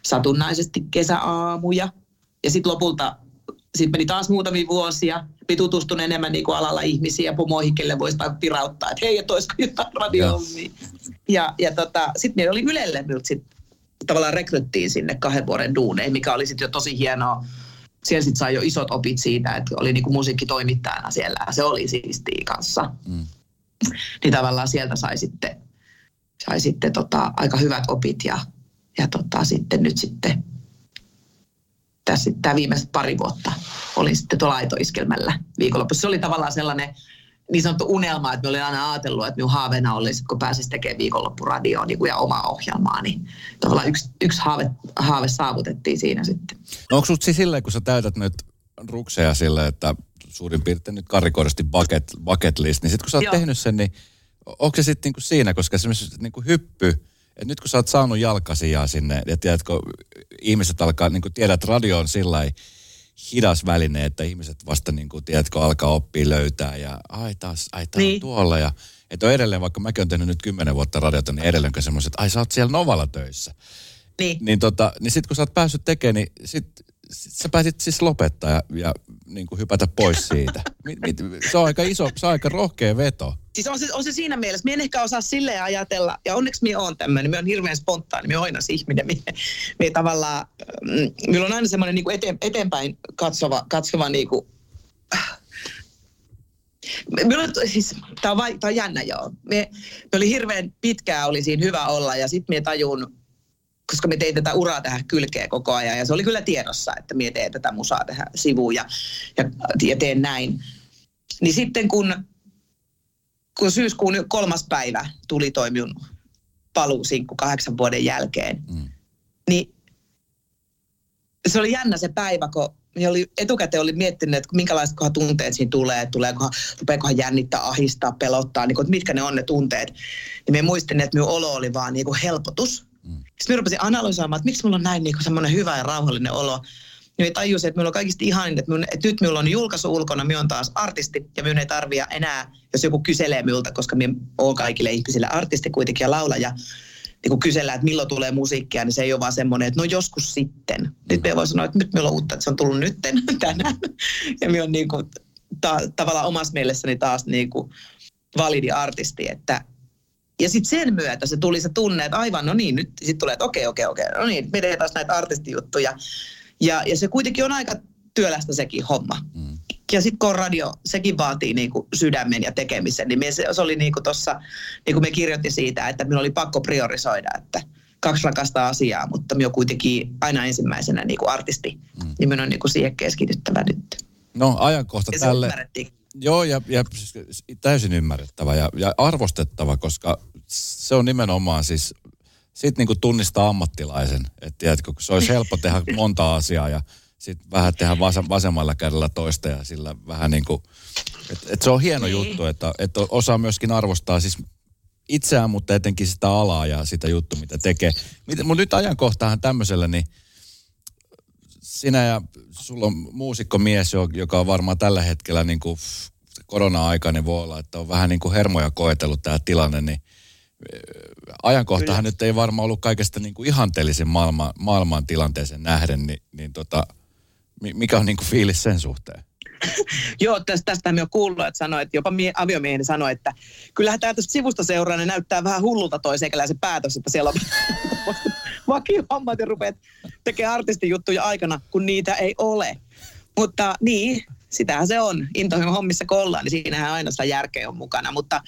satunnaisesti kesäaamuja. Ja sitten lopulta sitten meni taas muutamia vuosia. Me tutustun enemmän niin kuin alalla ihmisiä, pomoihin, kelle voisi pirauttaa, että hei, että olisiko jotain radio Ja, ja tota, sitten meillä oli Ylelle sit tavallaan rekryttiin sinne kahden vuoden duuneihin, mikä oli sitten jo tosi hienoa. Siellä sitten sai jo isot opit siitä, että oli niinku musiikkitoimittajana siellä. Se oli siistiä kanssa. Mm. Niin tavallaan sieltä sai sitten, sai sitten tota, aika hyvät opit ja, ja tota, sitten nyt sitten tässä tämä viimeiset pari vuotta olin sitten tuolla aitoiskelmällä viikonlopussa. Se oli tavallaan sellainen niin sanottu unelma, että me olin aina ajatellut, että minun haaveena olisi, kun pääsisi tekemään viikonloppuradioon niin ja omaa ohjelmaa, niin tavallaan yksi, yksi haave, haave saavutettiin siinä sitten. No onko sinut siis silleen, kun sä täytät nyt rukseja sille, että suurin piirtein nyt karikoidusti bucket, bucket list, niin sitten kun sä oot Joo. tehnyt sen, niin onko se sitten niinku siinä, koska esimerkiksi niinku hyppy, että nyt kun sä oot saanut jalkasijaa sinne, ja tiedätkö, ihmiset alkaa, niin tiedät, radio on sillä hidas väline, että ihmiset vasta niin kuin, tiedätkö, alkaa oppia löytää ja ai taas, ai tää niin. tuolla ja että on edelleen, vaikka mäkin olen tehnyt nyt kymmenen vuotta radiota, niin edelleen semmoiset, että ai sä oot siellä Novalla töissä. Niin. Niin, tota, niin sit kun sä oot päässyt tekemään, niin sit, sit sä pääsit siis lopettaa ja, ja niin kuin hypätä pois siitä. se on aika iso, se on aika rohkea veto. Siis on se, on se siinä mielessä. Mie en ehkä osaa silleen ajatella, ja onneksi minä olen tämmöinen, minä olen hirveän spontaani, minä olen aina ihminen. Minä, minä tavallaan, mm, minulla on aina semmoinen niin eteen, eteenpäin katsova, katsova niin kuin, Minulla, siis, tämä, on vai, on jännä joo. Me, me oli hirveän pitkään oli siinä hyvä olla ja sitten me tajun koska me tein tätä uraa tähän kylkeen koko ajan ja se oli kyllä tiedossa, että me teen tätä musaa tähän sivuun ja, ja, ja teen näin. Niin sitten kun, kun syyskuun kolmas päivä tuli toi minun paluusinkku kahdeksan vuoden jälkeen, mm. niin se oli jännä se päivä, kun minä oli, etukäteen oli miettinyt, että minkälaiset tunteet siinä tulee, että tuleekohan, rupeakohan jännittää, ahistaa, pelottaa, niin kuin, että mitkä ne on ne tunteet. Niin me muistin, että minun olo oli vaan niin kuin helpotus. Mm. Sitten minä rupesin analysoimaan, että miksi minulla on näin niin semmoinen hyvä ja rauhallinen olo. Niin tajusin, että minulla on kaikista ihanin, että, minun, että nyt minulla on julkaisu ulkona, minä on taas artisti ja minun ei tarvitse enää, jos joku kyselee minulta, koska minä olen kaikille ihmisille artisti kuitenkin ja laulaja, niin kun kysellään, että milloin tulee musiikkia, niin se ei ole vaan semmoinen, että no joskus sitten. Nyt me voi sanoa, että nyt meillä on uutta, että se on tullut nytten tänään. Ja me on niin kuin, ta, tavallaan omassa mielessäni taas niin kuin validi artisti, että ja sitten sen myötä se tuli se tunne, että aivan, no niin, nyt sitten tulee, että okei, okei, okei, no niin, taas näitä artistijuttuja. Ja, ja se kuitenkin on aika työlästä sekin homma. Mm. Ja sitten kun radio, sekin vaatii niinku sydämen ja tekemisen, niin me, se, se oli niinku tuossa, niin kuin me kirjoitti siitä, että minun oli pakko priorisoida, että kaksi rakasta asiaa, mutta minä kuitenkin aina ensimmäisenä niinku artisti, mm. niin minun on niinku siihen keskityttävä nyt. No ajankohta ja tälle. Joo, ja, ja täysin ymmärrettävä ja, ja arvostettava, koska se on nimenomaan siis, sitten niinku tunnistaa ammattilaisen. Että tiedätkö, se olisi helppo tehdä monta asiaa ja sitten vähän tehdä vas- vasemmalla kädellä toista ja sillä vähän niin kuin, että et se on hieno niin. juttu, että, että osaa myöskin arvostaa siis itseään, mutta etenkin sitä alaa ja sitä juttu, mitä tekee. Mutta nyt ajankohtahan tämmöisellä, niin sinä ja sulla on muusikkomies, joka on varmaan tällä hetkellä niin kuin korona-aika, niin voi olla, että on vähän niin kuin hermoja koetellut tämä tilanne, niin ajankohtahan Kyllä. nyt ei varmaan ollut kaikesta niin kuin ihanteellisen maailman, maailman tilanteeseen nähden, niin, niin tota, mikä on niin kuin fiilis sen suhteen? Joo, tästä, tästä me on kuullut, että sanoi, että jopa mie, aviomieheni sanoi, että kyllähän tämä tästä sivusta seuraa, niin näyttää vähän hullulta toi se päätös, että siellä on vakiohommat ja rupeat tekemään artistijuttuja aikana, kun niitä ei ole. Mutta niin, sitähän se on. Intohimon hommissa kun ollaan, niin siinähän aina sitä järkeä on mukana. Mutta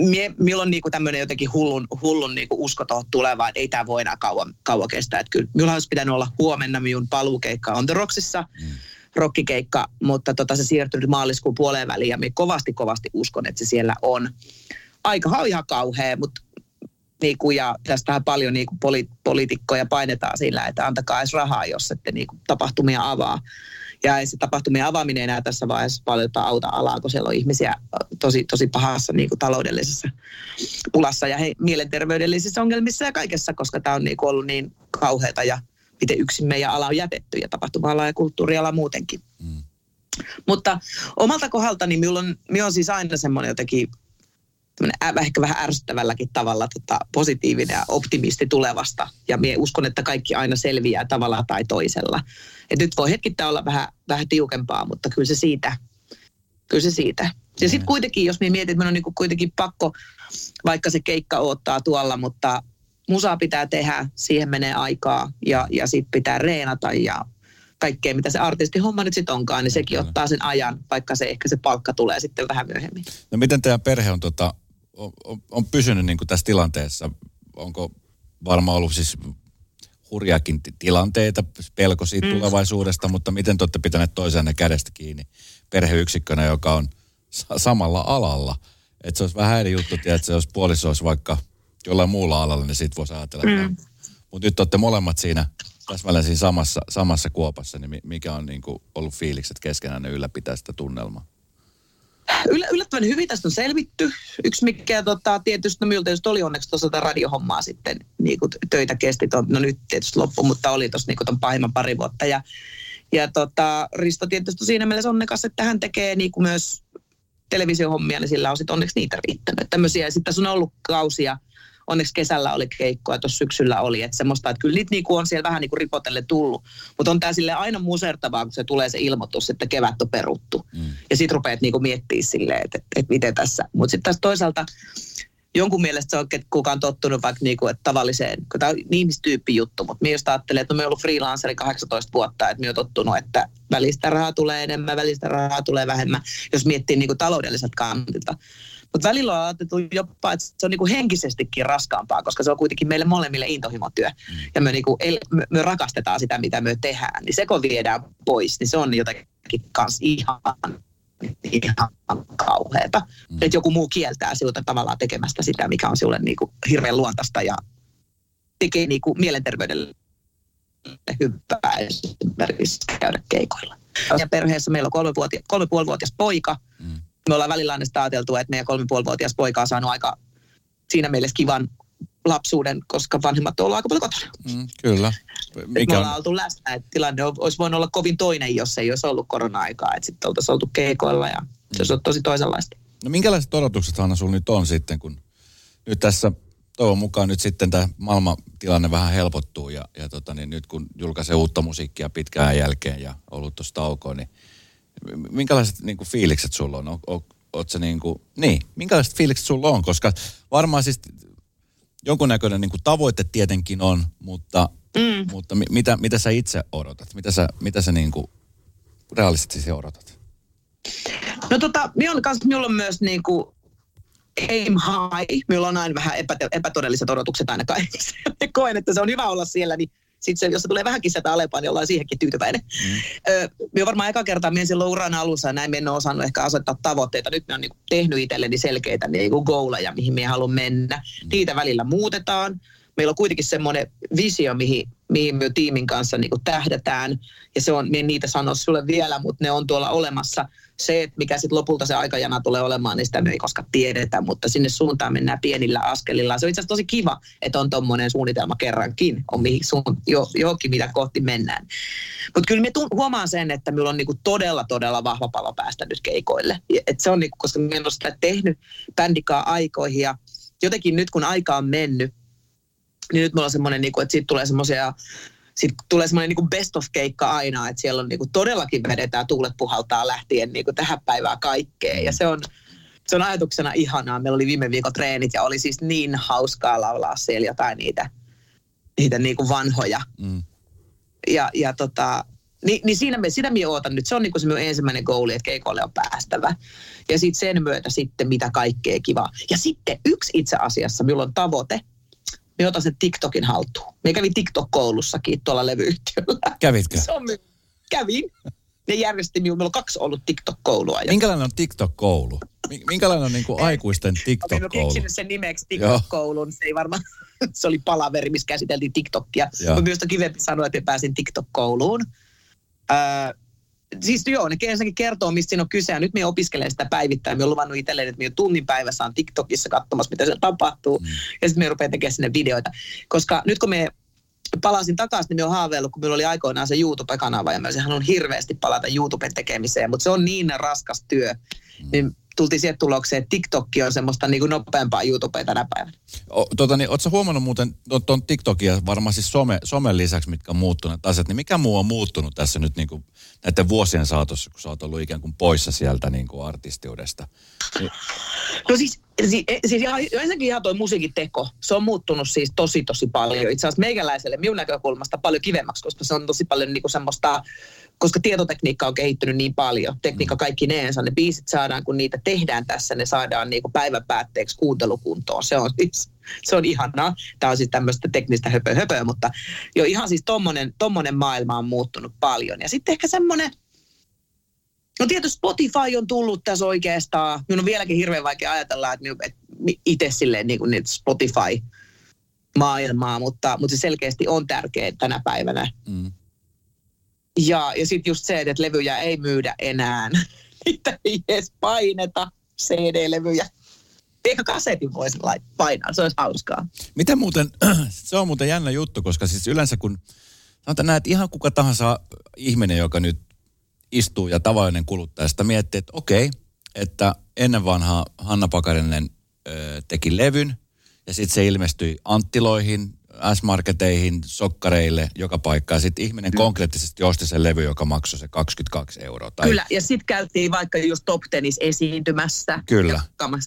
mie, minulla on niinku tämmöinen jotenkin hullun, hullun niinku usko tuohon tulevaan, ei tämä voi enää kauan, kauan kestää. Että kyllä minulla olisi pitänyt olla huomenna minun paluukeikka On The Rocksissa, mm. Rockikeikka, mutta tota, se siirtyi maaliskuun puoleen väliin ja minä kovasti kovasti uskon, että se siellä on. Aika on ihan kauhea, mutta niinku, ja tästähän paljon niinku poli, poliitikkoja painetaan sillä, että antakaa edes rahaa, jos ette niinku tapahtumia avaa. Ja ei se tapahtumien avaaminen enää tässä vaiheessa paljon auta alaa, kun siellä on ihmisiä tosi, tosi pahassa niin kuin taloudellisessa pulassa ja he, mielenterveydellisissä ongelmissa ja kaikessa, koska tämä on niin kuin ollut niin kauheata ja miten yksin meidän ala on jätetty ja tapahtuma-ala ja kulttuuriala muutenkin. Mm. Mutta omalta kohdaltani minulla on, minulla on siis aina semmoinen jotenkin ehkä vähän ärsyttävälläkin tavalla tota, positiivinen ja optimisti tulevasta. Ja minä uskon, että kaikki aina selviää tavalla tai toisella. Et nyt voi hetkittäin olla vähän, vähän tiukempaa, mutta kyllä se siitä. Kyllä se siitä. Ja sitten mm. kuitenkin, jos minä mietin, että minun on niinku kuitenkin pakko, vaikka se keikka odottaa tuolla, mutta musaa pitää tehdä, siihen menee aikaa ja, ja sitten pitää reenata ja kaikkea, mitä se artistihomma nyt sitten onkaan, niin sekin ottaa sen ajan, vaikka se ehkä se palkka tulee sitten vähän myöhemmin. No miten teidän perhe on tota, on, on pysynyt niin kuin tässä tilanteessa? Onko varmaan ollut siis hurjakin tilanteita, pelko siitä mm. tulevaisuudesta, mutta miten te olette pitäneet toisenne kädestä kiinni perheyksikkönä, joka on samalla alalla? Että se olisi vähän eri juttu, että se jos puoliso olisi vaikka jollain muulla alalla, niin siitä voisi ajatella. Mm. Mutta nyt olette molemmat siinä täsmälleen siinä samassa, samassa kuopassa, niin mikä on niin kuin ollut fiilikset keskenään ne ylläpitää sitä tunnelmaa? yllättävän hyvin tästä on selvitty. Yksi mikä tota, tietysti, no minulta tietysti oli onneksi tuossa radiohommaa sitten, niin kuin töitä kesti, ton, no nyt tietysti loppu, mutta oli tuossa niin ton pahimman pari vuotta. Ja, ja tota, Risto tietysti siinä mielessä onnekas, että hän tekee niin kuin myös televisiohommia, niin sillä on sitten onneksi niitä riittänyt. Tämmöisiä, sitten tässä on ollut kausia, onneksi kesällä oli keikkoa, tuossa syksyllä oli, että semmoista, että kyllä niitä niinku on siellä vähän niinku ripotelle tullut, mutta on tämä sille aina musertavaa, kun se tulee se ilmoitus, että kevät on peruttu. Mm. Ja sitten rupeat niinku miettimään silleen, että, että, että miten tässä. Mutta sitten taas toisaalta jonkun mielestä se on, että kuka on tottunut vaikka niinku, että tavalliseen, kun tämä on ihmistyyppi juttu, mutta minä just ajattelen, että no me ollut freelanceri 18 vuotta, että minä olen tottunut, että välistä rahaa tulee enemmän, välistä rahaa tulee vähemmän, jos miettii niinku taloudelliselta kantilta. Mutta välillä on ajateltu jopa, että se on niinku henkisestikin raskaampaa, koska se on kuitenkin meille molemmille intohimotyö. Mm. Ja me, niinku, me, me rakastetaan sitä, mitä me tehdään. Niin se kun viedään pois, niin se on jotenkin kans ihan ihan kauheata. Mm. Että joku muu kieltää sinulta tavallaan tekemästä sitä, mikä on sinulle niinku hirveän luontaista ja tekee niinku mielenterveydelle hyvää esimerkiksi käydä keikoilla. Ja perheessä meillä on kolme, vuotia, kolme puolivuotias poika. Mm. Me ollaan välillä aina ajateltu, että meidän kolme puolivuotias poika on saanut aika siinä mielessä kivan lapsuuden, koska vanhemmat on ollut aika paljon kotona. Mm, kyllä. Mikä me ollaan oltu läsnä, että tilanne olisi voinut olla kovin toinen, jos ei olisi ollut korona-aikaa. Että sitten oltaisiin oltu keikoilla ja se olisi ollut tosi toisenlaista. No minkälaiset odotukset Hanna sulla nyt on sitten, kun nyt tässä toivon mukaan nyt sitten tämä maailmantilanne vähän helpottuu ja, ja tota, niin nyt kun julkaisee uutta musiikkia pitkään jälkeen ja ollut tuossa taukoon, niin minkälaiset niin kuin, fiilikset sulla on? O, o, oot niin kuin, niin, minkälaiset fiilikset sulla on? Koska varmaan siis jonkunnäköinen niin kuin tavoite tietenkin on, mutta, mm. mutta mitä, mitä sä itse odotat? Mitä sä, mitä sä niin kuin realistisesti odotat? No tota, minulla on, minulla on myös niin kuin aim high. Minulla on aina vähän epäte- epätodelliset odotukset aina kaikissa. Koen, että se on hyvä olla siellä, niin sitten jos se tulee vähänkin sieltä alempaa, niin ollaan siihenkin tyytyväinen. Mm. Öö, me varmaan eka kertaa minä silloin uran alussa näin me en ole osannut ehkä asettaa tavoitteita. Nyt me on niin tehnyt itselleni selkeitä niin goaleja, mihin me haluan mennä. Mm. Niitä välillä muutetaan. Meillä on kuitenkin semmoinen visio, mihin, mihin me tiimin kanssa niin tähdätään. Ja se on, minä niitä sano sulle vielä, mutta ne on tuolla olemassa – se, että mikä sitten lopulta se aikajana tulee olemaan, niin sitä me ei koskaan tiedetä, mutta sinne suuntaan mennään pienillä askelilla. Se on itse asiassa tosi kiva, että on tuommoinen suunnitelma kerrankin, on mihin suun, jo, johonkin, mitä kohti mennään. Mutta kyllä me huomaan sen, että minulla on niinku todella, todella vahva palo päästä nyt keikoille. Et se on niinku, koska minä olen sitä tehnyt bändikaa aikoihin ja jotenkin nyt kun aika on mennyt, niin nyt mulla on semmoinen, niinku, että siitä tulee semmoisia sitten tulee semmoinen niin best of keikka aina, että siellä on niin kuin todellakin vedetään tuulet puhaltaa lähtien niin kuin tähän päivään kaikkeen. Ja se on, se on ajatuksena ihanaa. Meillä oli viime viikon treenit ja oli siis niin hauskaa laulaa siellä jotain niitä, niitä niin kuin vanhoja. Mm. Ja, ja tota, niin, niin siinä me, sitä minä ootan nyt. Se on niin kuin se minun ensimmäinen goali, että keikoille on päästävä. Ja sitten sen myötä sitten mitä kaikkea kivaa. Ja sitten yksi itse asiassa, minulla on tavoite – me otan sen TikTokin haltuun. Me kävin TikTok-koulussakin tuolla levyyhtiöllä. Kävitkö? Se on, kävin. Ne järjesti minulla, meillä on kaksi ollut TikTok-koulua. Minkälainen on TikTok-koulu? Minkälainen on niin kuin aikuisten TikTok-koulu? Olen keksinyt sen nimeksi TikTok-koulun. Se ei varmaan, se oli palaveri, missä käsiteltiin TikTokia. Mutta myös kivempi sanoa, että pääsin TikTok-kouluun. Öö, siis joo, ne ensinnäkin kertoo, mistä siinä on kyse. Ja nyt me opiskelen sitä päivittäin. Me on luvannut itselleen, että me tunnin päivässä on TikTokissa katsomassa, mitä siellä tapahtuu. Mm. Ja sitten me rupeaa tekemään sinne videoita. Koska nyt kun me palasin takaisin, niin me on haaveillut, kun meillä oli aikoinaan se YouTube-kanava. Ja mä olisin halunnut hirveästi palata YouTuben tekemiseen. Mutta se on niin raskas työ. Mm. Niin tultiin siihen tulokseen, että TikTok on semmoista niin kuin nopeampaa YouTubea tänä päivänä. O, tota, niin, Oletko huomannut muuten tuon TikTokia varmaan siis some, somen lisäksi, mitkä on muuttuneet asiat, niin mikä muu on muuttunut tässä nyt niin kuin näiden vuosien saatossa, kun sä oot ollut ikään kuin poissa sieltä niin kuin artistiudesta? Niin. No siis, siis, siis ihan, ensinnäkin ihan toi musiikin teko, se on muuttunut siis tosi tosi paljon. Itse asiassa meikäläiselle minun näkökulmasta paljon kivemmaksi, koska se on tosi paljon niin kuin semmoista koska tietotekniikka on kehittynyt niin paljon, tekniikka mm. kaikki neensa, ne biisit saadaan, kun niitä tehdään tässä, ne saadaan niin kuin päivän päätteeksi kuuntelukuntoon. Se on, siis, se on ihanaa. Tämä on siis tämmöistä teknistä höpö höpöä, mutta jo ihan siis tommonen, tommonen maailma on muuttunut paljon. Ja sitten ehkä semmoinen, No tietysti Spotify on tullut tässä oikeastaan. Minun on vieläkin hirveän vaikea ajatella, että, että itse silleen niin kuin Spotify maailmaa, mutta, mutta se selkeästi on tärkeä tänä päivänä. Mm. Ja, ja sitten just se, että levyjä ei myydä enää. Niitä ei edes paineta CD-levyjä. Eikä kasetin voisi painaa, se olisi hauskaa. Miten muuten, se on muuten jännä juttu, koska siis yleensä kun sanotaan näet ihan kuka tahansa ihminen, joka nyt istuu ja tavallinen kuluttaja sitä miettii, että okei, että ennen vanhaa Hanna Pakarinen ö, teki levyn ja sitten se ilmestyi Anttiloihin, S-marketeihin, sokkareille, joka paikkaan. Sitten ihminen Kyllä. konkreettisesti osti sen levy, joka maksoi se 22 euroa. Tai... Kyllä, ja sitten käytiin vaikka just Top Tenis esiintymässä. Kyllä.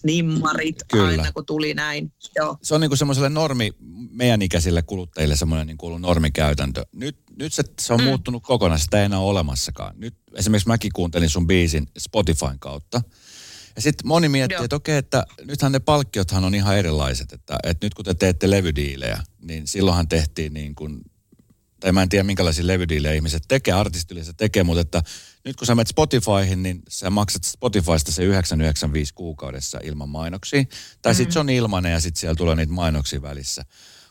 Nimmarit Kyllä. aina, kun tuli näin. Joo. se on niin kuin semmoiselle normi, meidän ikäisille kuluttajille semmoinen niin kuin normikäytäntö. Nyt, nyt se, se on mm. muuttunut kokonaan, sitä ei enää ole olemassakaan. Nyt esimerkiksi mäkin kuuntelin sun biisin Spotifyn kautta. Ja sitten moni miettii, Joo. että okei, että nythän ne palkkiothan on ihan erilaiset. Että, että nyt kun te teette levydiilejä, niin silloinhan tehtiin niin kuin, tai mä en tiedä minkälaisia levydiilejä ihmiset tekee, artistille se tekee, mutta että nyt kun sä menet Spotifyhin, niin sä maksat Spotifysta se 995 kuukaudessa ilman mainoksia. Tai sitten se on ilmanen ja sitten siellä tulee niitä mainoksia välissä.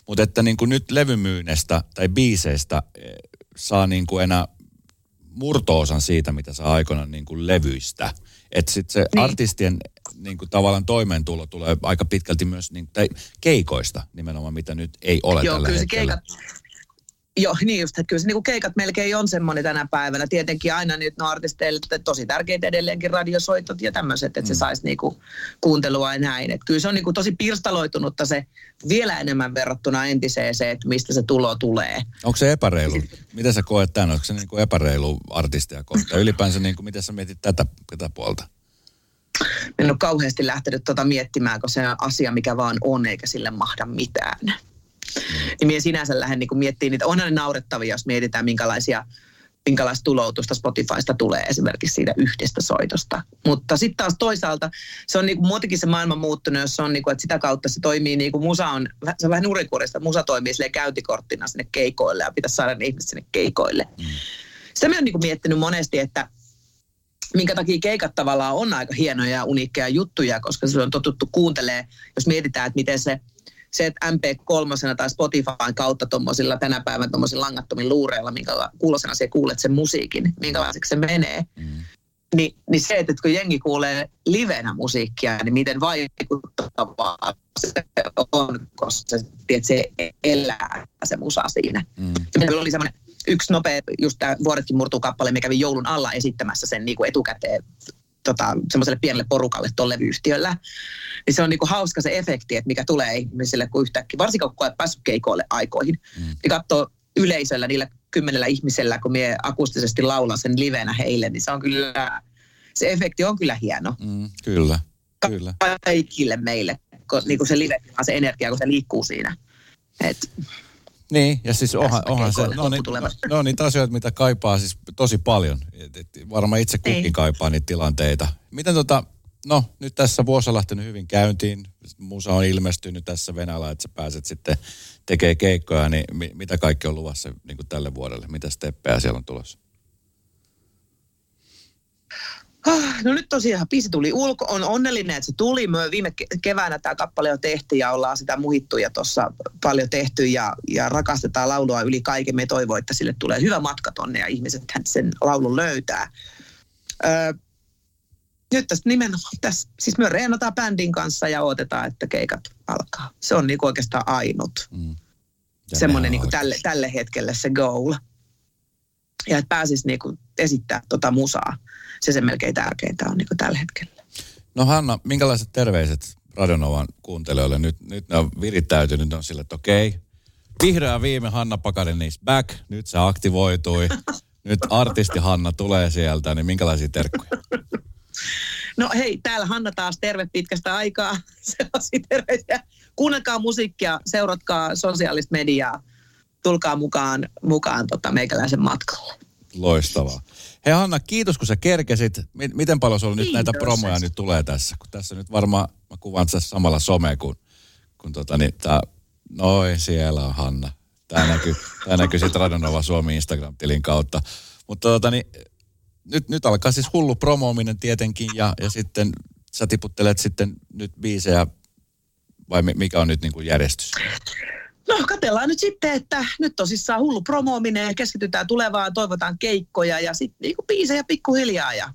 Mutta että niin kuin nyt levymyynestä tai biiseistä eh, saa niin kuin enää murtoosan siitä, mitä saa aikoinaan niin kuin levyistä. Että sitten se niin. Artistien niin kuin tavallaan toimeentulo tulee aika pitkälti myös niin, tai keikoista nimenomaan, mitä nyt ei ole Joo, tällä kyllä se hetkellä. keikat, Joo, niin just, että kyllä se niinku keikat melkein on semmoinen tänä päivänä. Tietenkin aina nyt no artisteille että tosi tärkeitä edelleenkin radiosoitot ja tämmöiset, että mm. se saisi niinku kuuntelua ja näin. Et kyllä se on niinku tosi pirstaloitunutta se vielä enemmän verrattuna entiseen se, että mistä se tulo tulee. Onko se epäreilu? Miten sä koet tämän? Onko se niin kuin epäreilu artistia kohtaan? Ylipäänsä, niin kuin, miten sä mietit tätä, tätä puolta? En ole kauheasti lähtenyt tuota miettimään, kun se on asia, mikä vaan on, eikä sille mahda mitään. Niin minä sinänsä lähden niin miettimään niitä. Onhan ne naurettavia, jos mietitään, minkälaisia minkälaista tuloutusta Spotifysta tulee esimerkiksi siitä yhdestä soitosta. Mutta sitten taas toisaalta se on niinku muutenkin se maailma muuttunut, jos se on niinku, että sitä kautta se toimii niinku musa on, se on vähän nurikurista, että musa toimii silleen käyntikorttina sinne keikoille ja pitäisi saada ne ihmiset sinne keikoille. Mm. Sitä mä oon niinku miettinyt monesti, että minkä takia keikat tavallaan on aika hienoja ja uniikkeja juttuja, koska se on totuttu kuuntelee, jos mietitään, että miten se se, että MP3 tai Spotifyn kautta tuommoisilla tänä päivänä tuommoisilla langattomilla luureilla, minkä kuulosena sä kuulet sen musiikin, minkälaiseksi se menee. Mm. Ni, niin se, että kun jengi kuulee livenä musiikkia, niin miten vaikuttavaa se on, koska se, tiedät, se elää se musa siinä. Mm. Meillä oli semmoinen yksi nopea, just tämä Vuodetkin murtuu kappale, mikä kävi joulun alla esittämässä sen niin kuin etukäteen tota, semmoiselle pienelle porukalle tuolle levyyhtiöllä. Niin se on niinku hauska se efekti, että mikä tulee ihmisille, kun yhtäkkiä, varsinkin kun olet päässyt keikoille aikoihin, mm. niin katsoo yleisöllä niillä kymmenellä ihmisellä, kun mie akustisesti laulan sen livenä heille, niin se on kyllä, se efekti on kyllä hieno. Mm, kyllä, kyllä. Kaikille meille, kun niinku se live, se energia, kun se liikkuu siinä. Et, niin, ja siis onhan, onhan se, no, niin, no, no niitä asioita, mitä kaipaa siis tosi paljon. Et, et, varmaan itse kukin niin. kaipaa niitä tilanteita. Miten tota, no nyt tässä vuosi on lähtenyt hyvin käyntiin. Musa on ilmestynyt tässä Venäjällä, että sä pääset sitten tekee keikkoja, niin mi, mitä kaikki on luvassa niin kuin tälle vuodelle? Mitä steppejä siellä on tulossa? No nyt tosiaan biisi tuli ulko. On onnellinen, että se tuli. Me viime keväänä tämä kappale on tehty ja ollaan sitä muhittu ja tuossa paljon tehty ja, ja rakastetaan laulua yli kaiken. Me toivoo, että sille tulee hyvä matka tonne ja ihmiset sen laulun löytää. Öö, nyt tästä nimenomaan, tässä, siis me reenataan bändin kanssa ja odotetaan, että keikat alkaa. Se on niinku oikeastaan ainut. Mm. Semmoinen niinku tälle, tälle hetkelle se goal. Ja että pääsisi niinku esittää tota musaa se se melkein tärkeintä on niin tällä hetkellä. No Hanna, minkälaiset terveiset Radonovan kuuntelijoille? Nyt, nyt ne on virittäytynyt, ne on sille, että okei, vihreä viime Hanna Pakarin is back, nyt se aktivoitui, nyt artisti Hanna tulee sieltä, niin minkälaisia terkkuja? No hei, täällä Hanna taas terve pitkästä aikaa. Sellaisia terveisiä. Kuunnelkaa musiikkia, seuratkaa sosiaalista mediaa, tulkaa mukaan, mukaan tota meikäläisen matkalle. Loistavaa. Hei Hanna, kiitos kun sä kerkesit. Miten paljon sulla kiitos. nyt näitä promoja nyt tulee tässä? Kun tässä nyt varmaan, mä kuvaan tässä samalla some, kun, kun tota niin, tää, noin siellä on Hanna. Tää näkyy, tää näkyy sitten Radonova Suomi Instagram-tilin kautta. Mutta tota niin, nyt, nyt alkaa siis hullu promoominen tietenkin ja, ja sitten sä tiputtelet sitten nyt biisejä vai mikä on nyt niin kuin järjestys? No katellaan nyt sitten, että nyt tosissaan hullu promoominen ja keskitytään tulevaan, toivotaan keikkoja ja sitten niinku biisejä pikkuhiljaa ja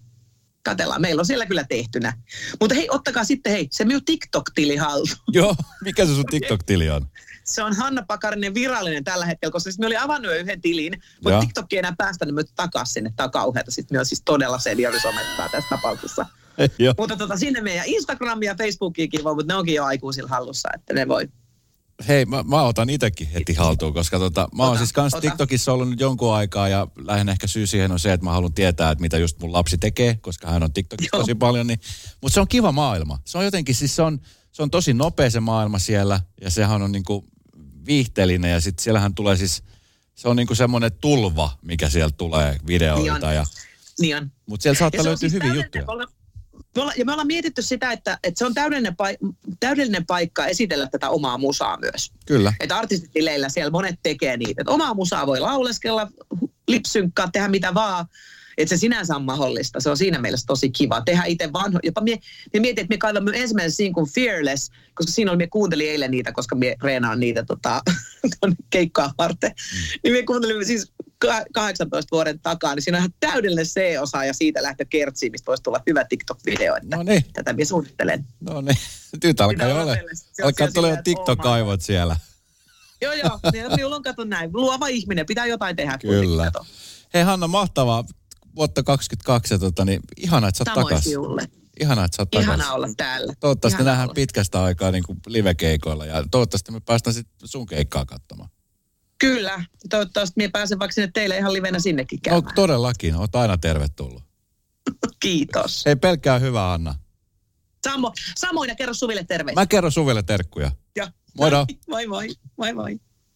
katellaan. Meillä on siellä kyllä tehtynä. Mutta hei, ottakaa sitten hei, se minun TikTok-tili haltuun. Joo, mikä se sun TikTok-tili on? Se on Hanna Pakarinen virallinen tällä hetkellä, koska siis me oli avannut jo yhden tilin, mutta TikTok ei enää päästä niin takaisin sinne. Tämä on kauheata. Sitten me on siis todella seniorisomettaa tässä tapauksessa. mutta tota, sinne meidän Instagram ja Facebookiinkin voi, mutta ne onkin jo aikuisilla hallussa, että ne voi Hei, mä, mä otan itsekin heti haltuun, koska tota, mä oon Ota, siis kans ota. TikTokissa ollut nyt jonkun aikaa ja lähinnä ehkä syy siihen on se, että mä haluan tietää, että mitä just mun lapsi tekee, koska hän on TikTokissa Joo. tosi paljon. Niin, mutta se on kiva maailma. Se on jotenkin, siis se on, se on tosi nopea se maailma siellä ja sehän on niinku viihteellinen ja sitten siellähän tulee siis, se on niinku semmoinen tulva, mikä sieltä tulee videoita. Niin Ja, Niin on. mutta siellä saattaa on löytyä siis hyviä juttuja. Me ollaan, me ollaan, ja me ollaan mietitty sitä, että, että se on täydellinen, paik- täydellinen paikka esitellä tätä omaa musaa myös. Kyllä. Että artistitileillä siellä monet tekee niitä. Että omaa musaa voi lauleskella, lipsynkkaa, tehdä mitä vaan. Että se sinänsä on mahdollista. Se on siinä mielessä tosi kiva. Tehdä itse vanho. Jopa mie, mie mietin, että me kaivamme ensimmäisen sinkun Fearless, koska siinä oli, me kuuntelin eilen niitä, koska me reenaan niitä tota, keikkaa varten. Mm. Niin me kuuntelimme siis 18 vuoden takaa, niin siinä on ihan täydellinen C-osa ja siitä lähtö kertsiin, mistä voisi tulla hyvä TikTok-video. Että No niin, Tätä minä suunnittelen. no niin. Nyt alkaa jo ole. Alkaa siellä tulla jo TikTok-aivot siellä. Joo, joo. Niin, Minulla on kato näin. Luova ihminen. Pitää jotain tehdä. Kyllä. Hei Hanna, mahtavaa. Vuotta 22 ja tota, niin ihana, että sä oot takas. sinulle. Ihana, että sä oot takas. Ihana olla täällä. Toivottavasti Ihana nähdään olla. pitkästä aikaa niin kuin live-keikoilla ja toivottavasti me päästään sitten sun keikkaa katsomaan. Kyllä. Toivottavasti minä pääsen vaikka sinne teille ihan livenä sinnekin No käymään. todellakin, oot aina tervetullut. Kiitos. Hei pelkkää hyvää Anna. Samo, samoin ja kerro Suville terveisiä. Mä kerron Suvelle terkkuja. Ja. Moido. Moi moi. Moi moi.